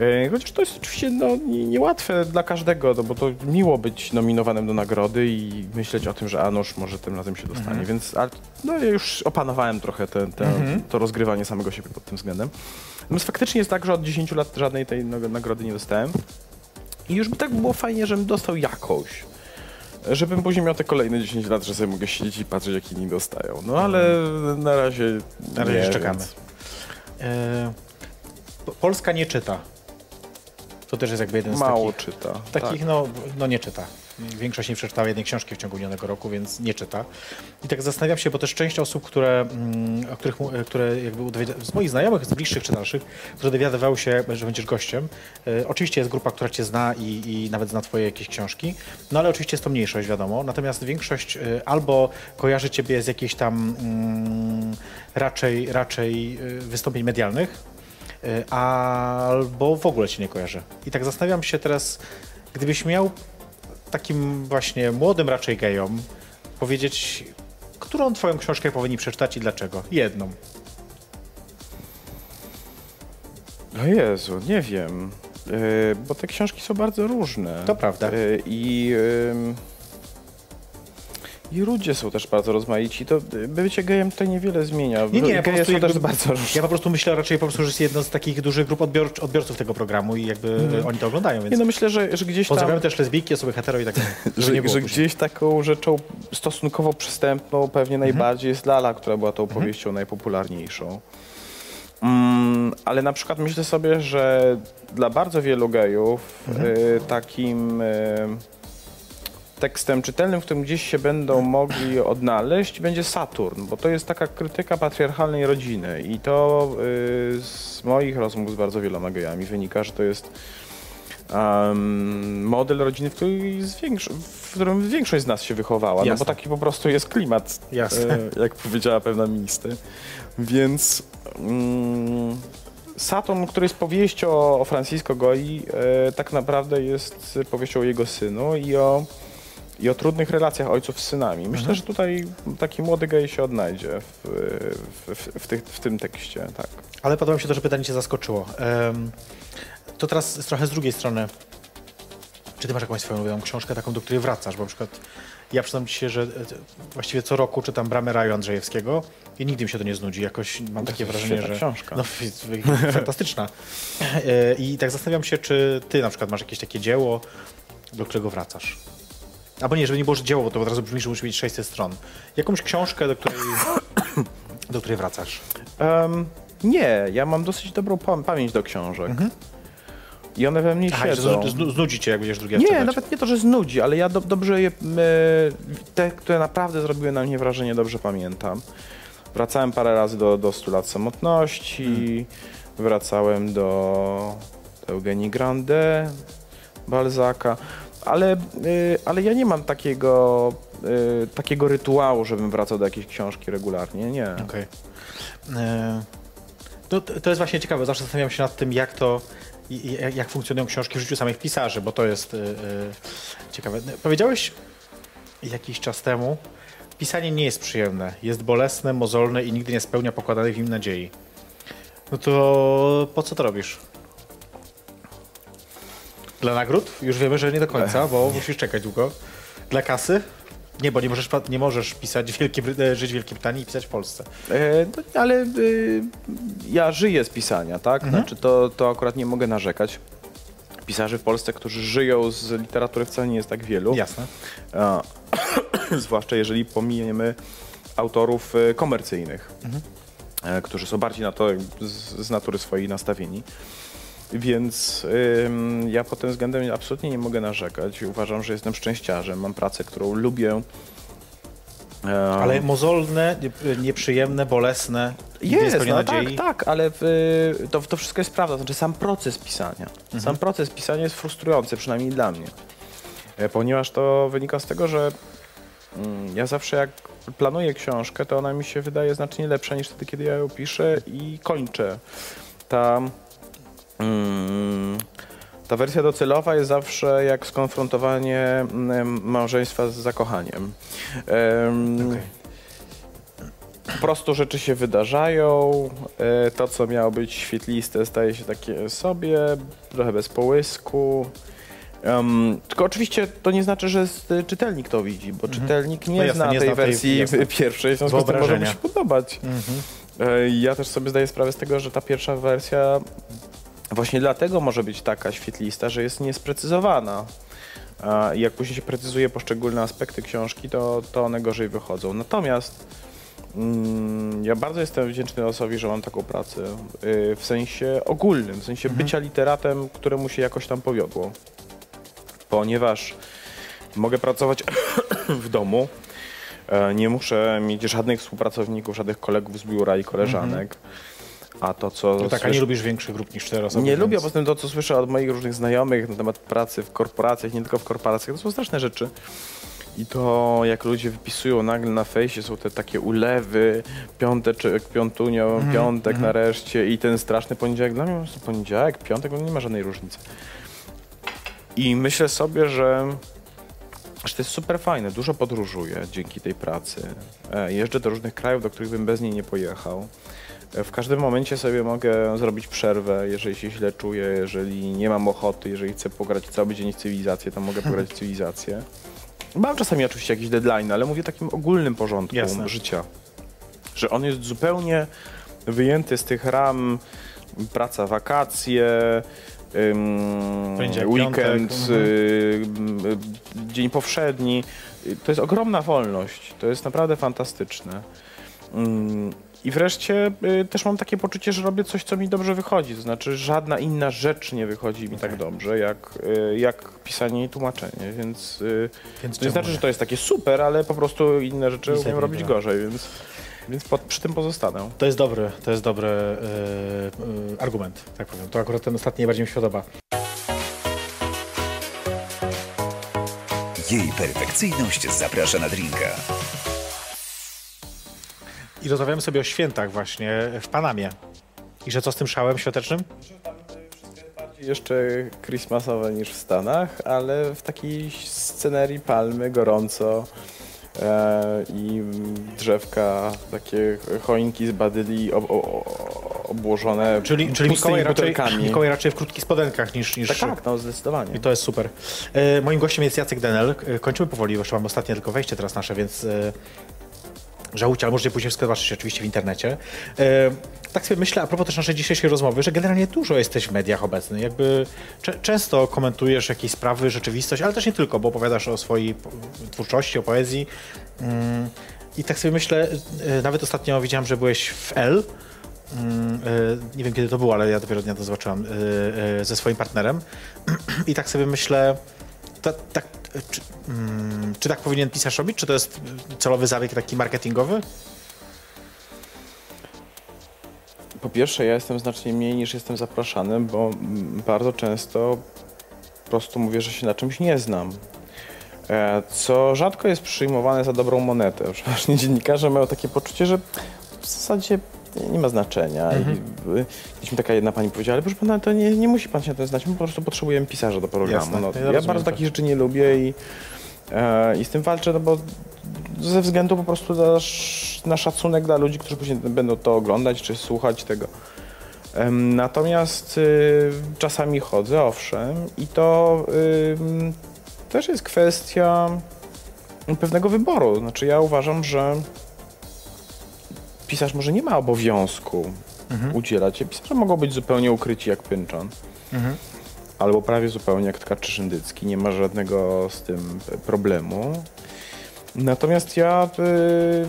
E, Chociaż to jest oczywiście no, nie- niełatwe dla każdego, no, bo to miło być nominowanym do nagrody i myśleć o tym, że Anusz może tym razem się dostanie. Więc ale, no, ja już opanowałem trochę te, te, to rozgrywanie samego siebie pod tym względem. Natomiast faktycznie jest tak, że od 10 lat żadnej tej nag- nagrody nie dostałem. I już by tak było fajnie, żebym dostał jakąś. Żebym później miał te kolejne 10 lat, że sobie mogę siedzieć i patrzeć, jak inni dostają. No ale na razie. Na razie nie, jeszcze czekamy. więc- E, Po- Polska nie czyta. To też jest jakby jeden z Mało takich... czyta. Takich, tak. no, no nie czyta. Większość nie przeczytała jednej książki w ciągu minionego roku, więc nie czyta. I tak zastanawiam się, bo też część osób, które, mm, o których, które jakby z moich znajomych, z bliższych czy dalszych, które dowiadywały się, że będziesz gościem. E, oczywiście jest grupa, która cię zna i, i nawet zna twoje jakieś książki, no ale oczywiście jest to mniejszość, wiadomo. Natomiast większość e, albo kojarzy ciebie z jakichś tam mm, raczej, raczej e, wystąpień medialnych, albo w ogóle cię nie kojarzę. I tak zastanawiam się teraz, gdybyś miał takim właśnie młodym raczej gejom powiedzieć, którą twoją książkę powinni przeczytać i dlaczego? Jedną. O Jezu, nie wiem. Yy, bo te książki są bardzo różne. To prawda. Yy, I. ym, I ludzie są też bardzo rozmaici. To y, bycie gejem tutaj niewiele zmienia. Nie, nie, po Geje prostu są też jakby- bardzo. Ja po prostu myślę raczej po prostu, że jest jedno z takich dużych grup odbior, odbiorców tego programu i jakby y, oni to oglądają, więc Nie no, myślę, że, że gdzieś tam... pozdrawiamy też lesbijki, osoby hetero i tak dalej. że, że gdzieś taką rzeczą stosunkowo przystępną pewnie najbardziej jest Lala, która była tą powieścią najpopularniejszą. Mm, ale na przykład myślę sobie, że dla bardzo wielu gejów y, takim y, tekstem czytelnym, w którym gdzieś się będą mogli odnaleźć, będzie Saturn, bo to jest taka krytyka patriarchalnej rodziny i to y, z moich rozmów z bardzo wieloma gejami wynika, że to jest um, model rodziny, w, której z większo- w którym większość z nas się wychowała, no bo taki po prostu jest klimat, e, jak powiedziała pewna minister. Więc mm, Saturn, który jest powieścią o, o Francisco Goi, e, tak naprawdę jest powieścią o jego synu i o, i o trudnych relacjach ojców z synami. Myślę, że tutaj taki młody gej się odnajdzie w, w, w, w, tych, w tym tekście. Tak. Ale podoba mi się to, że pytanie cię zaskoczyło. Em, to teraz trochę z drugiej strony. Czy ty masz jakąś swoją ulubioną książkę, taką, do której wracasz? Bo na przykład ja przyznam ci się, że e, właściwie co roku czytam Bramę Raju Andrzejewskiego i nigdy mi się to nie znudzi. Jakoś mam takie wrażenie, że... książka. No, fantastyczna. E, I tak zastanawiam się, czy ty na przykład masz jakieś takie dzieło, do którego wracasz. Albo nie, żeby nie było że dzieło, bo to od razu brzmi, że musi mieć 600 stron. Jakąś książkę, do której, do której wracasz. Em, nie, ja mam dosyć dobrą pam- pamięć do książek. I one we mnie Aha, siedzą. znu- znu- znudzi cię, jak będziesz drugi raz Nie, czytać. nawet nie to, że znudzi, ale ja do, dobrze je, e, te, które naprawdę zrobiły na mnie wrażenie, dobrze pamiętam. Wracałem parę razy do, do 100 lat samotności, wracałem do Eugenii Grande, Balzaka, ale, e, ale ja nie mam takiego, e, takiego rytuału, żebym wracał do jakiejś książki regularnie, nie. Okej. E, To, to jest właśnie ciekawe. Zawsze zastanawiam się nad tym, jak to, jak, funkcjonują książki w życiu samych pisarzy, bo to jest e, ciekawe. Powiedziałeś jakiś czas temu pisanie nie jest przyjemne. Jest bolesne, mozolne i nigdy nie spełnia pokładanej w nim nadziei. No to po co to robisz? Dla nagród? Już wiemy, że nie do końca, bo musisz czekać długo. Dla kasy? Nie, bo nie możesz, nie możesz pisać e, żyć w Wielkiej Brytanii i pisać w Polsce. E, no, ale y, ja żyję z pisania, tak? Znaczy to, to akurat nie mogę narzekać. Pisarzy w Polsce, którzy żyją z literatury wcale nie jest tak wielu. Jasne. Zwłaszcza jeżeli pominiemy autorów e, komercyjnych, e, którzy są bardziej na to z, z natury swojej nastawieni. Więc ym, ja pod tym względem absolutnie nie mogę narzekać. Uważam, że jestem szczęściarzem, mam pracę, którą lubię. Ale mozolne, nie- nieprzyjemne, bolesne, jest, no, nadziei. tak, tak, ale w, to, to wszystko jest prawda. Znaczy sam proces pisania. Sam proces pisania jest frustrujący, przynajmniej dla mnie. E, Ponieważ to wynika z tego, że mm, ja zawsze jak planuję książkę, to ona mi się wydaje znacznie lepsza niż wtedy, kiedy ja ją piszę i kończę. Ta, ta wersja docelowa jest zawsze jak skonfrontowanie mm, małżeństwa z zakochaniem. Em, po prostu rzeczy się wydarzają, e, to co miało być świetliste staje się takie sobie, trochę bez połysku. Em, tylko oczywiście to nie znaczy, że czytelnik to widzi, bo czytelnik nie No jasne, zna nie tej zna tej- wersji jasne. pierwszej, w związku z tym może mu się podobać. E, Ja też sobie zdaję sprawę z tego, że ta pierwsza wersja właśnie dlatego może być taka świetlista, że jest niesprecyzowana. Jak później się precyzuje poszczególne aspekty książki, to, to one gorzej wychodzą. Natomiast mm, ja bardzo jestem wdzięczny losowi, że mam taką pracę y, w sensie ogólnym, w sensie bycia literatem, któremu się jakoś tam powiodło. Ponieważ mogę pracować w domu, e, nie muszę mieć żadnych współpracowników, żadnych kolegów z biura i koleżanek. A to, co No tak, a nie lubisz większych grup niż cztery osoby. nie więc- lubię, poza tym to, co słyszę od moich różnych znajomych na temat pracy w korporacjach, nie tylko w korporacjach, to są straszne rzeczy. I to, jak ludzie wypisują nagle na fejsie, są te takie ulewy, piąteczek, piątunio, Mhm, piątek nareszcie i ten straszny poniedziałek. Dla mnie poniedziałek, piątek, no nie ma żadnej różnicy. I myślę sobie, że, że to jest super fajne. Dużo podróżuję dzięki tej pracy. E, Jeżdżę do różnych krajów, do których bym bez niej nie pojechał. E, W każdym momencie sobie mogę zrobić przerwę, jeżeli się źle czuję, jeżeli nie mam ochoty, jeżeli chcę pograć cały dzień w cywilizację, to mogę pograć w cywilizację. Mam czasami oczywiście jakiś deadline, ale mówię o takim ogólnym porządku Jasne. życia. Że on jest zupełnie wyjęty z tych ram praca, wakacje, weekend, mhm. y, y, dzień powszedni. To jest ogromna wolność. To jest naprawdę fantastyczne. Ym, I wreszcie y, też mam takie poczucie, że robię coś, co mi dobrze wychodzi. To znaczy, żadna inna rzecz nie wychodzi mi tak dobrze, jak, y, jak pisanie i tłumaczenie. Więc, y, Więc to nie czemu znaczy, nie? że to jest takie super, ale po prostu inne rzeczy Nic umiem robić gorzej, więc, więc pod, przy tym pozostanę. To jest dobry, to jest dobry e, e, argument, tak powiem. To akurat ten ostatni najbardziej mi się podoba. Jej perfekcyjność zaprasza na drinka. I rozmawiamy sobie o świętach właśnie w Panamie. I że co z tym szałem świątecznym? Jeszcze Christmasowe niż w Stanach, ale w takiej scenerii palmy, gorąco e, i drzewka, takie choinki z badyli ob, obłożone Czyli, czyli Mikołaj, raczej. Mikołaj raczej w krótkich spodenkach niż... niż Tak, tak, no zdecydowanie. I to jest super. E, moim gościem jest Jacek Denel. E, kończymy powoli, bo jeszcze mam ostatnie tylko wejście teraz nasze, więc e, żałujcie, ale możecie później wszystko zobaczyć oczywiście w internecie. E, tak sobie myślę, a propos też naszej dzisiejszej rozmowy, że generalnie dużo jesteś w mediach obecny. Jakby często komentujesz jakieś sprawy, rzeczywistość, ale też nie tylko, bo opowiadasz o swojej twórczości, o poezji. Mm, I tak sobie myślę, e, nawet ostatnio widziałem, że byłeś w L. Mm, e, nie wiem kiedy to było, ale ja dopiero dnia to zobaczyłam ze swoim partnerem. I tak sobie myślę, ta, e, czy, mm, czy tak powinien pisarz robić? Czy to jest celowy zabieg taki marketingowy? Po pierwsze, ja jestem znacznie mniej niż jestem zapraszany, bo bardzo często po prostu mówię, że się na czymś nie znam. E, Co rzadko jest przyjmowane za dobrą monetę. Przeważnie dziennikarze mają takie poczucie, że w zasadzie nie ma znaczenia. I y, kiedyś mi taka jedna pani powiedziała, ale proszę pana, to nie, nie musi pan się na tym znać, my po prostu potrzebujemy pisarza do programu. Jasne, no, ja ja rozumiem bardzo takich rzeczy nie lubię i E, I z tym walczę, no bo ze względu po prostu na, na szacunek dla ludzi, którzy później będą to oglądać czy słuchać tego. Natomiast y, czasami chodzę, owszem, i to ym, też jest kwestia pewnego wyboru. Znaczy ja uważam, że pisarz może nie ma obowiązku udzielać się. Pisarze mogą być zupełnie ukryci jak pynczon. Albo prawie zupełnie jak tkacz szyndycki. Nie ma żadnego z tym problemu. Natomiast ja y,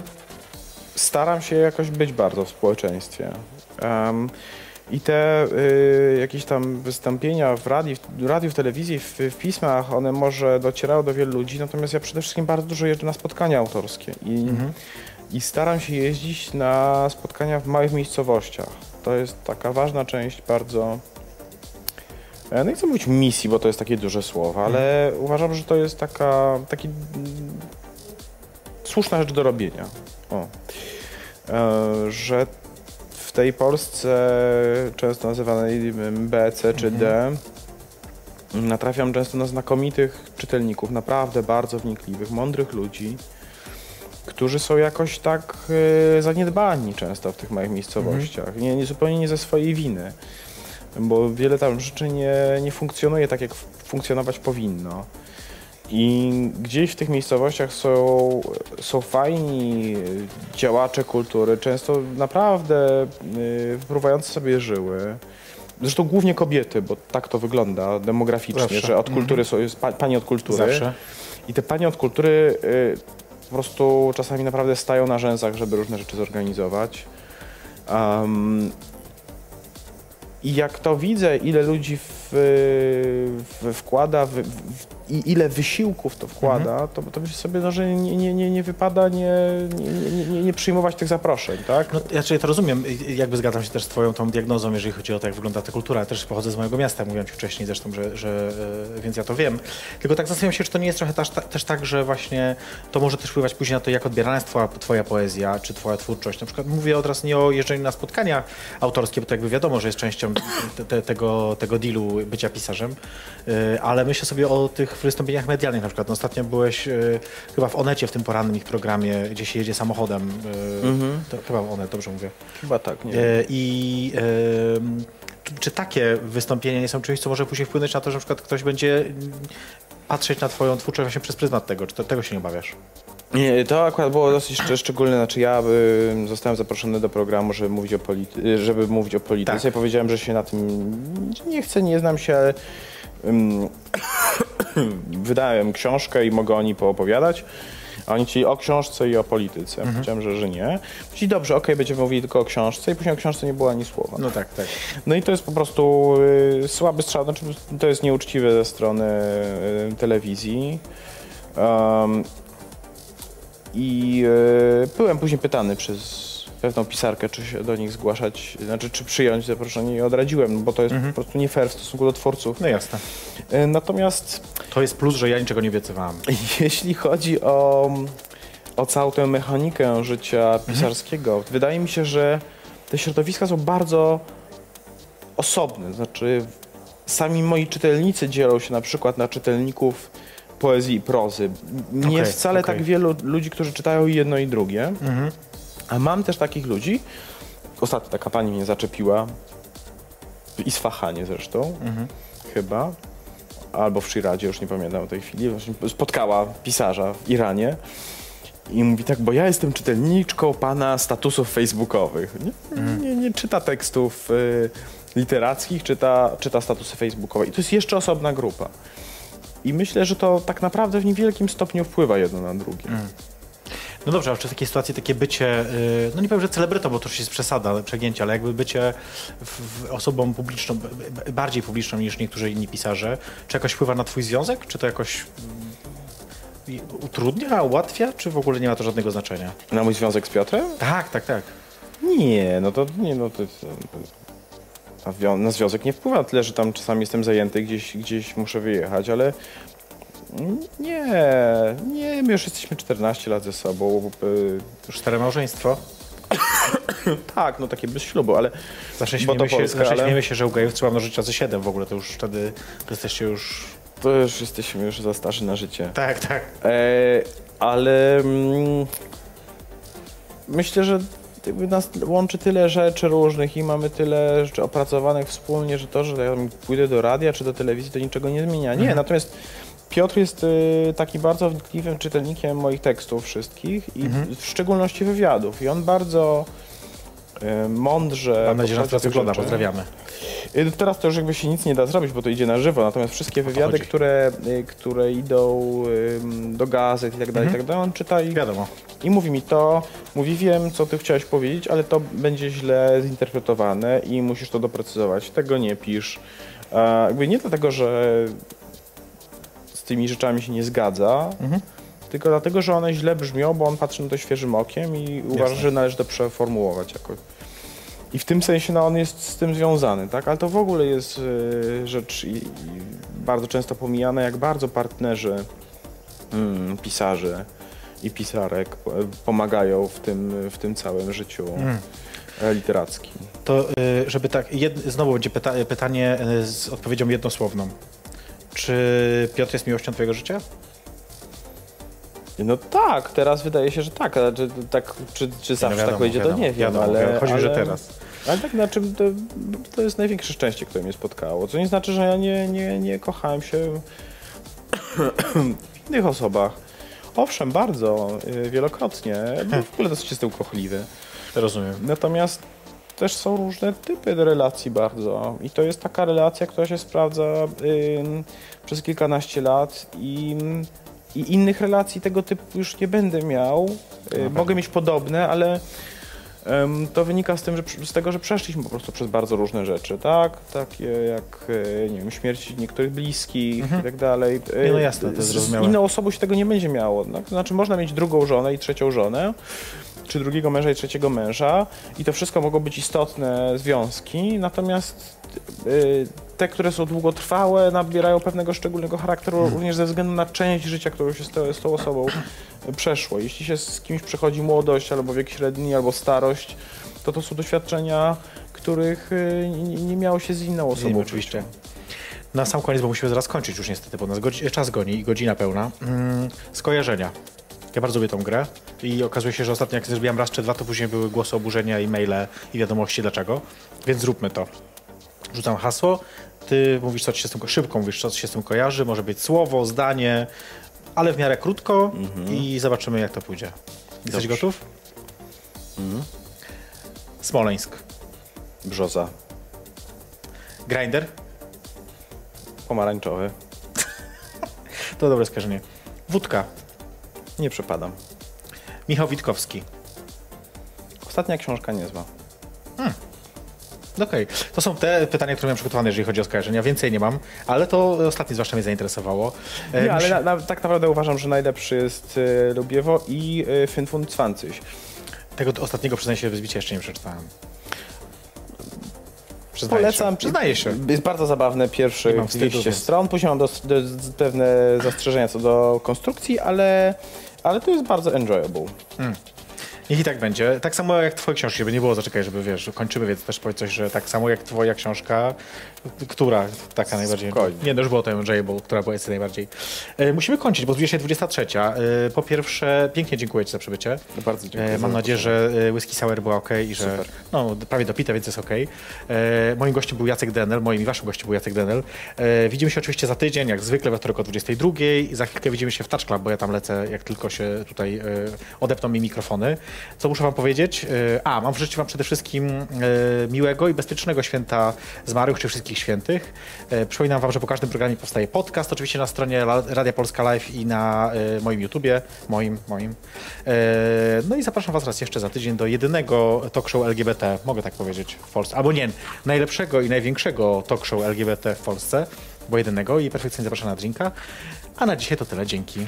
staram się jakoś być bardzo w społeczeństwie. Em, I te y, jakieś tam wystąpienia w radiu, w, radiu, w telewizji, w, w pismach, one może docierały do wielu ludzi, natomiast ja przede wszystkim bardzo dużo jeżdżę na spotkania autorskie i, i staram się jeździć na spotkania w małych miejscowościach. To jest taka ważna część bardzo e, no nie chcę mówić misji, bo to jest takie duże słowo, ale uważam, że to jest taka, taki mm, słuszna rzecz do robienia. O. E, że w tej Polsce, często nazywanej B, C czy D, natrafiam często na znakomitych czytelników, naprawdę bardzo wnikliwych, mądrych ludzi, którzy są jakoś tak e, zaniedbani często w tych małych miejscowościach. Nie, nie, zupełnie nie ze swojej winy, bo wiele tam rzeczy nie, nie funkcjonuje tak, jak funkcjonować powinno. I gdzieś w tych miejscowościach są, są fajni działacze kultury, często naprawdę y, wypruwający sobie żyły. Zresztą głównie kobiety, bo tak to wygląda demograficznie, Zawsze. że od kultury są jest pa, pani od kultury. Zawsze. I te panie od kultury y, po prostu czasami naprawdę stają na rzęsach, żeby różne rzeczy zorganizować. Um, I jak to widzę, ile ludzi w, w, wkłada w, w, i ile wysiłków to wkłada, to, to myślę sobie, no, że nie, nie, nie, nie wypada nie, nie, nie, nie, przyjmować tych zaproszeń, tak? No, ja, czyli to rozumiem, jakby zgadzam się też z twoją tą diagnozą, jeżeli chodzi o to, jak wygląda ta kultura. Ja też pochodzę z mojego miasta, mówiłem ci wcześniej zresztą, że, że e, więc ja to wiem. Tylko tak zastanawiam się, czy to nie jest trochę też, też tak, że właśnie to może też wpływać później na to, jak odbierana jest twoja, twoja poezja, czy twoja twórczość. Na przykład mówię od razu nie o jeżdżeniu na spotkania autorskie, bo to jakby wiadomo, że jest częścią te, te, tego, tego dealu bycia pisarzem, e, ale myślę sobie o tych wystąpieniach medialnych na przykład. No, ostatnio byłeś e, chyba w Onecie, w tym porannym ich programie, gdzie się jedzie samochodem. e, to, chyba Onet, dobrze mówię. Chyba tak, nie I czy, takie wystąpienia nie są czymś, co może później wpłynąć na to, że na przykład ktoś będzie patrzeć na twoją twórczość właśnie przez pryzmat tego? Czy to, tego się nie obawiasz? Nie, to akurat było dosyć szcz- szczególne. Znaczy ja y, zostałem zaproszony do programu, żeby mówić o, polity- żeby mówić o polityce. Tak. Powiedziałem, że się na tym nie chcę, nie znam się, ale ym, wydałem książkę i mogę o niej poopowiadać. A oni chcieli o książce i o polityce. Powiedziałem, że, że nie. Powiedzieli, dobrze, okej, będziemy mówili tylko o książce i później o książce nie było ani słowa. No tak, tak. No i to jest po prostu y, słaby strzał, znaczy to jest nieuczciwe ze strony y, telewizji. Um, I y, byłem później pytany przez pewną pisarkę, czy się do nich zgłaszać, znaczy czy przyjąć zaproszenie i odradziłem, bo to jest po prostu nie fair w stosunku do twórców. No jasne. Y, natomiast To jest plus, że ja niczego nie obiecywałam. jeśli chodzi o, o całą tę mechanikę życia pisarskiego, wydaje mi się, że te środowiska są bardzo osobne. Znaczy, sami moi czytelnicy dzielą się na przykład na czytelników poezji i prozy. Nie Okej, jest wcale okej. tak wielu ludzi, którzy czytają jedno i drugie. A mam też takich ludzi. Ostatnio taka pani mnie zaczepiła. W Isfahanie zresztą. Chyba albo w Shiradzie, już nie pamiętam w tej chwili, spotkała pisarza w Iranie i mówi tak, bo ja jestem czytelniczką pana statusów facebookowych. Nie, nie, nie czyta tekstów y, literackich, czyta, czyta statusy facebookowe. I to jest jeszcze osobna grupa. I myślę, że to tak naprawdę w niewielkim stopniu wpływa jedno na drugie. No dobrze, a czy w takiej sytuacji takie bycie, y, no nie powiem, że celebrytą, bo to już jest przesada, przegięcie, ale jakby bycie osobą publiczną, bardziej publiczną niż niektórzy inni pisarze, czy jakoś wpływa na twój związek? Czy to jakoś mm, utrudnia, ułatwia, czy w ogóle nie ma to żadnego znaczenia? Na mój związek z Piotrem? Tak, tak, tak. Nie, no to nie, no to, to, na, wią- na związek nie wpływa tyle, że tam czasami jestem zajęty, gdzieś, gdzieś muszę wyjechać, ale nie, nie, my już jesteśmy 14 lat ze sobą. y, Już stare małżeństwo. tak, no takie bez ślubu, ale to śmiejemy, się, Polska, ale- śmiejemy się, że u gejów trzeba mnożyć razy 7 w ogóle, to już wtedy to jesteście już To już jesteśmy już za starzy na życie. Tak, tak. E, ale mm, myślę, że jakby nas łączy tyle rzeczy różnych i mamy tyle rzeczy opracowanych wspólnie, że to, że ja pójdę do radia czy do telewizji, to niczego nie zmienia. Nie, natomiast Piotr jest y, taki bardzo wnikliwym czytelnikiem moich tekstów wszystkich i w szczególności wywiadów. I on bardzo mądrze... Mam nadzieję, że nas teraz ogląda. Pozdrawiamy. Y, Teraz to już jakby się nic nie da zrobić, bo to idzie na żywo, natomiast wszystkie wywiady, chodzi. które, y, które idą do gazet i tak dalej, i tak dalej, on czyta i, Wiadomo. i mówi mi to, mówi wiem, co ty chciałeś powiedzieć, ale to będzie źle zinterpretowane i musisz to doprecyzować, tego nie pisz. E, jakby nie dlatego, że z tymi rzeczami się nie zgadza, tylko dlatego, że one źle brzmią, bo on patrzy na to świeżym okiem i uważa, że należy to przeformułować jakoś. I w tym sensie no, on jest z tym związany, tak? Ale to w ogóle jest y, rzecz i, i bardzo często pomijana, jak bardzo partnerzy mm, pisarzy i pisarek po- pomagają w tym, w tym całym życiu e, literackim. To, y, żeby tak, jed, znowu będzie pyta, pytanie z odpowiedzią jednosłowną. Czy Piotr jest miłością twojego życia? No tak, teraz wydaje się, że tak, ale czy, tak, czy, czy zawsze wiadomo, tak będzie, to nie wiem, wiadomo, ale... Chodzi, ale, że teraz. Ale tak, znaczy, to, to jest największe szczęście, które mnie spotkało, co nie znaczy, że ja nie, nie, nie kochałem się w innych osobach. Owszem, bardzo, y, wielokrotnie, bo w ogóle dosyć jestem kochliwy. Rozumiem. Natomiast też są różne typy relacji bardzo i to jest taka relacja, która się sprawdza ym, przez kilkanaście lat i, i innych relacji tego typu już nie będę miał. Y, mogę mieć podobne, ale ym, to wynika z, tym, że, z tego, że przeszliśmy po prostu przez bardzo różne rzeczy, tak? Takie jak, y, nie wiem, śmierć niektórych bliskich i tak dalej. Mhm. Nie, no jasne, to jest zrozumiałe. Z inną osobą się tego nie będzie miało. Tak? To znaczy można mieć drugą żonę i trzecią żonę, czy drugiego męża i trzeciego męża i to wszystko mogą być istotne związki, natomiast y, te, które są długotrwałe, nabierają pewnego szczególnego charakteru Hmm. również ze względu na część życia, którą się z, to, z tą osobą y, przeszło. Jeśli się z kimś przechodzi młodość, albo wiek średni, albo starość, to to są doświadczenia, których y, nie, miało się z inną osobą. Osobą, oczywiście. Na sam koniec, bo musimy zaraz kończyć już niestety, bo nas czas goni i godzina pełna. Mm, skojarzenia. Ja bardzo lubię tą grę i okazuje się, że ostatnio jak zrobiłam raz czy dwa, to później były głosy oburzenia, e-maile i wiadomości dlaczego. Więc zróbmy to. Rzucam hasło, ty mówisz, co ci się z tym, ko- szybko mówisz, co ci się z tym kojarzy, może być słowo, zdanie, ale w miarę krótko i zobaczymy, jak to pójdzie. Jesteś Dobrze. gotów? Smoleńsk. Brzoza. Grinder? Pomarańczowy. To dobre skojarzenie. Wódka. Nie przepadam. Michał Witkowski. Ostatnia książka niezła. Okej, to są te pytania, które miałem przygotowane, jeżeli chodzi o skojarzenia. Więcej nie mam, ale to ostatnie zwłaszcza mnie zainteresowało. E, Nie, ale na, na, tak naprawdę uważam, że najlepszy jest e, Lubiewo i e, Fynfund Cwancyś. Tego ostatniego, przyznaję się, wyzbicia jeszcze nie przeczytałem. Przyznaję Polecam. Się. Przyznaję się. Jest bardzo zabawne pierwsze mam wstydu, 200 więc- stron. Później mam dos, do, z- pewne zastrzeżenia co do konstrukcji, ale, ale to jest bardzo enjoyable. Niech i tak będzie. Tak samo jak twoje książki, żeby nie było, zaczekaj, żeby wiesz, kończymy, więc też powiedz coś, że tak samo jak twoja książka, która taka najbardziej... Spokojnie. Nie, no już było to enjoyable, która była jeszcze najbardziej. E, musimy kończyć, bo zbliża się 23. E, po pierwsze, pięknie dziękuję ci za przybycie. Bardzo dziękuję E, mam nadzieję, że e, whisky sour była ok i że Super. no, prawie dopite, więc jest ok. E, moim gościem był Jacek Denel, moim i waszym gościem był Jacek Denel. E, widzimy się oczywiście za tydzień, jak zwykle we wtorek o 22. Za chwilkę widzimy się w Touch Club, bo ja tam lecę, jak tylko się tutaj e, odepną mi mikrofony. Co muszę wam powiedzieć? E, a, mam życzyć wam przede wszystkim e, miłego i bezpiecznego święta zmarłych, czy wszystkich świętych. E, przypominam wam, że po każdym programie powstaje podcast, oczywiście na stronie Radia Polska Live i na moim YouTubie, moim, moim. No i zapraszam was raz jeszcze za tydzień do jedynego talk show LGBT, mogę tak powiedzieć, w Polsce. Albo nie, najlepszego i największego talk show LGBT w Polsce, bo jedynego i perfekcyjnie zapraszam na drinka. A na dzisiaj to tyle, dzięki.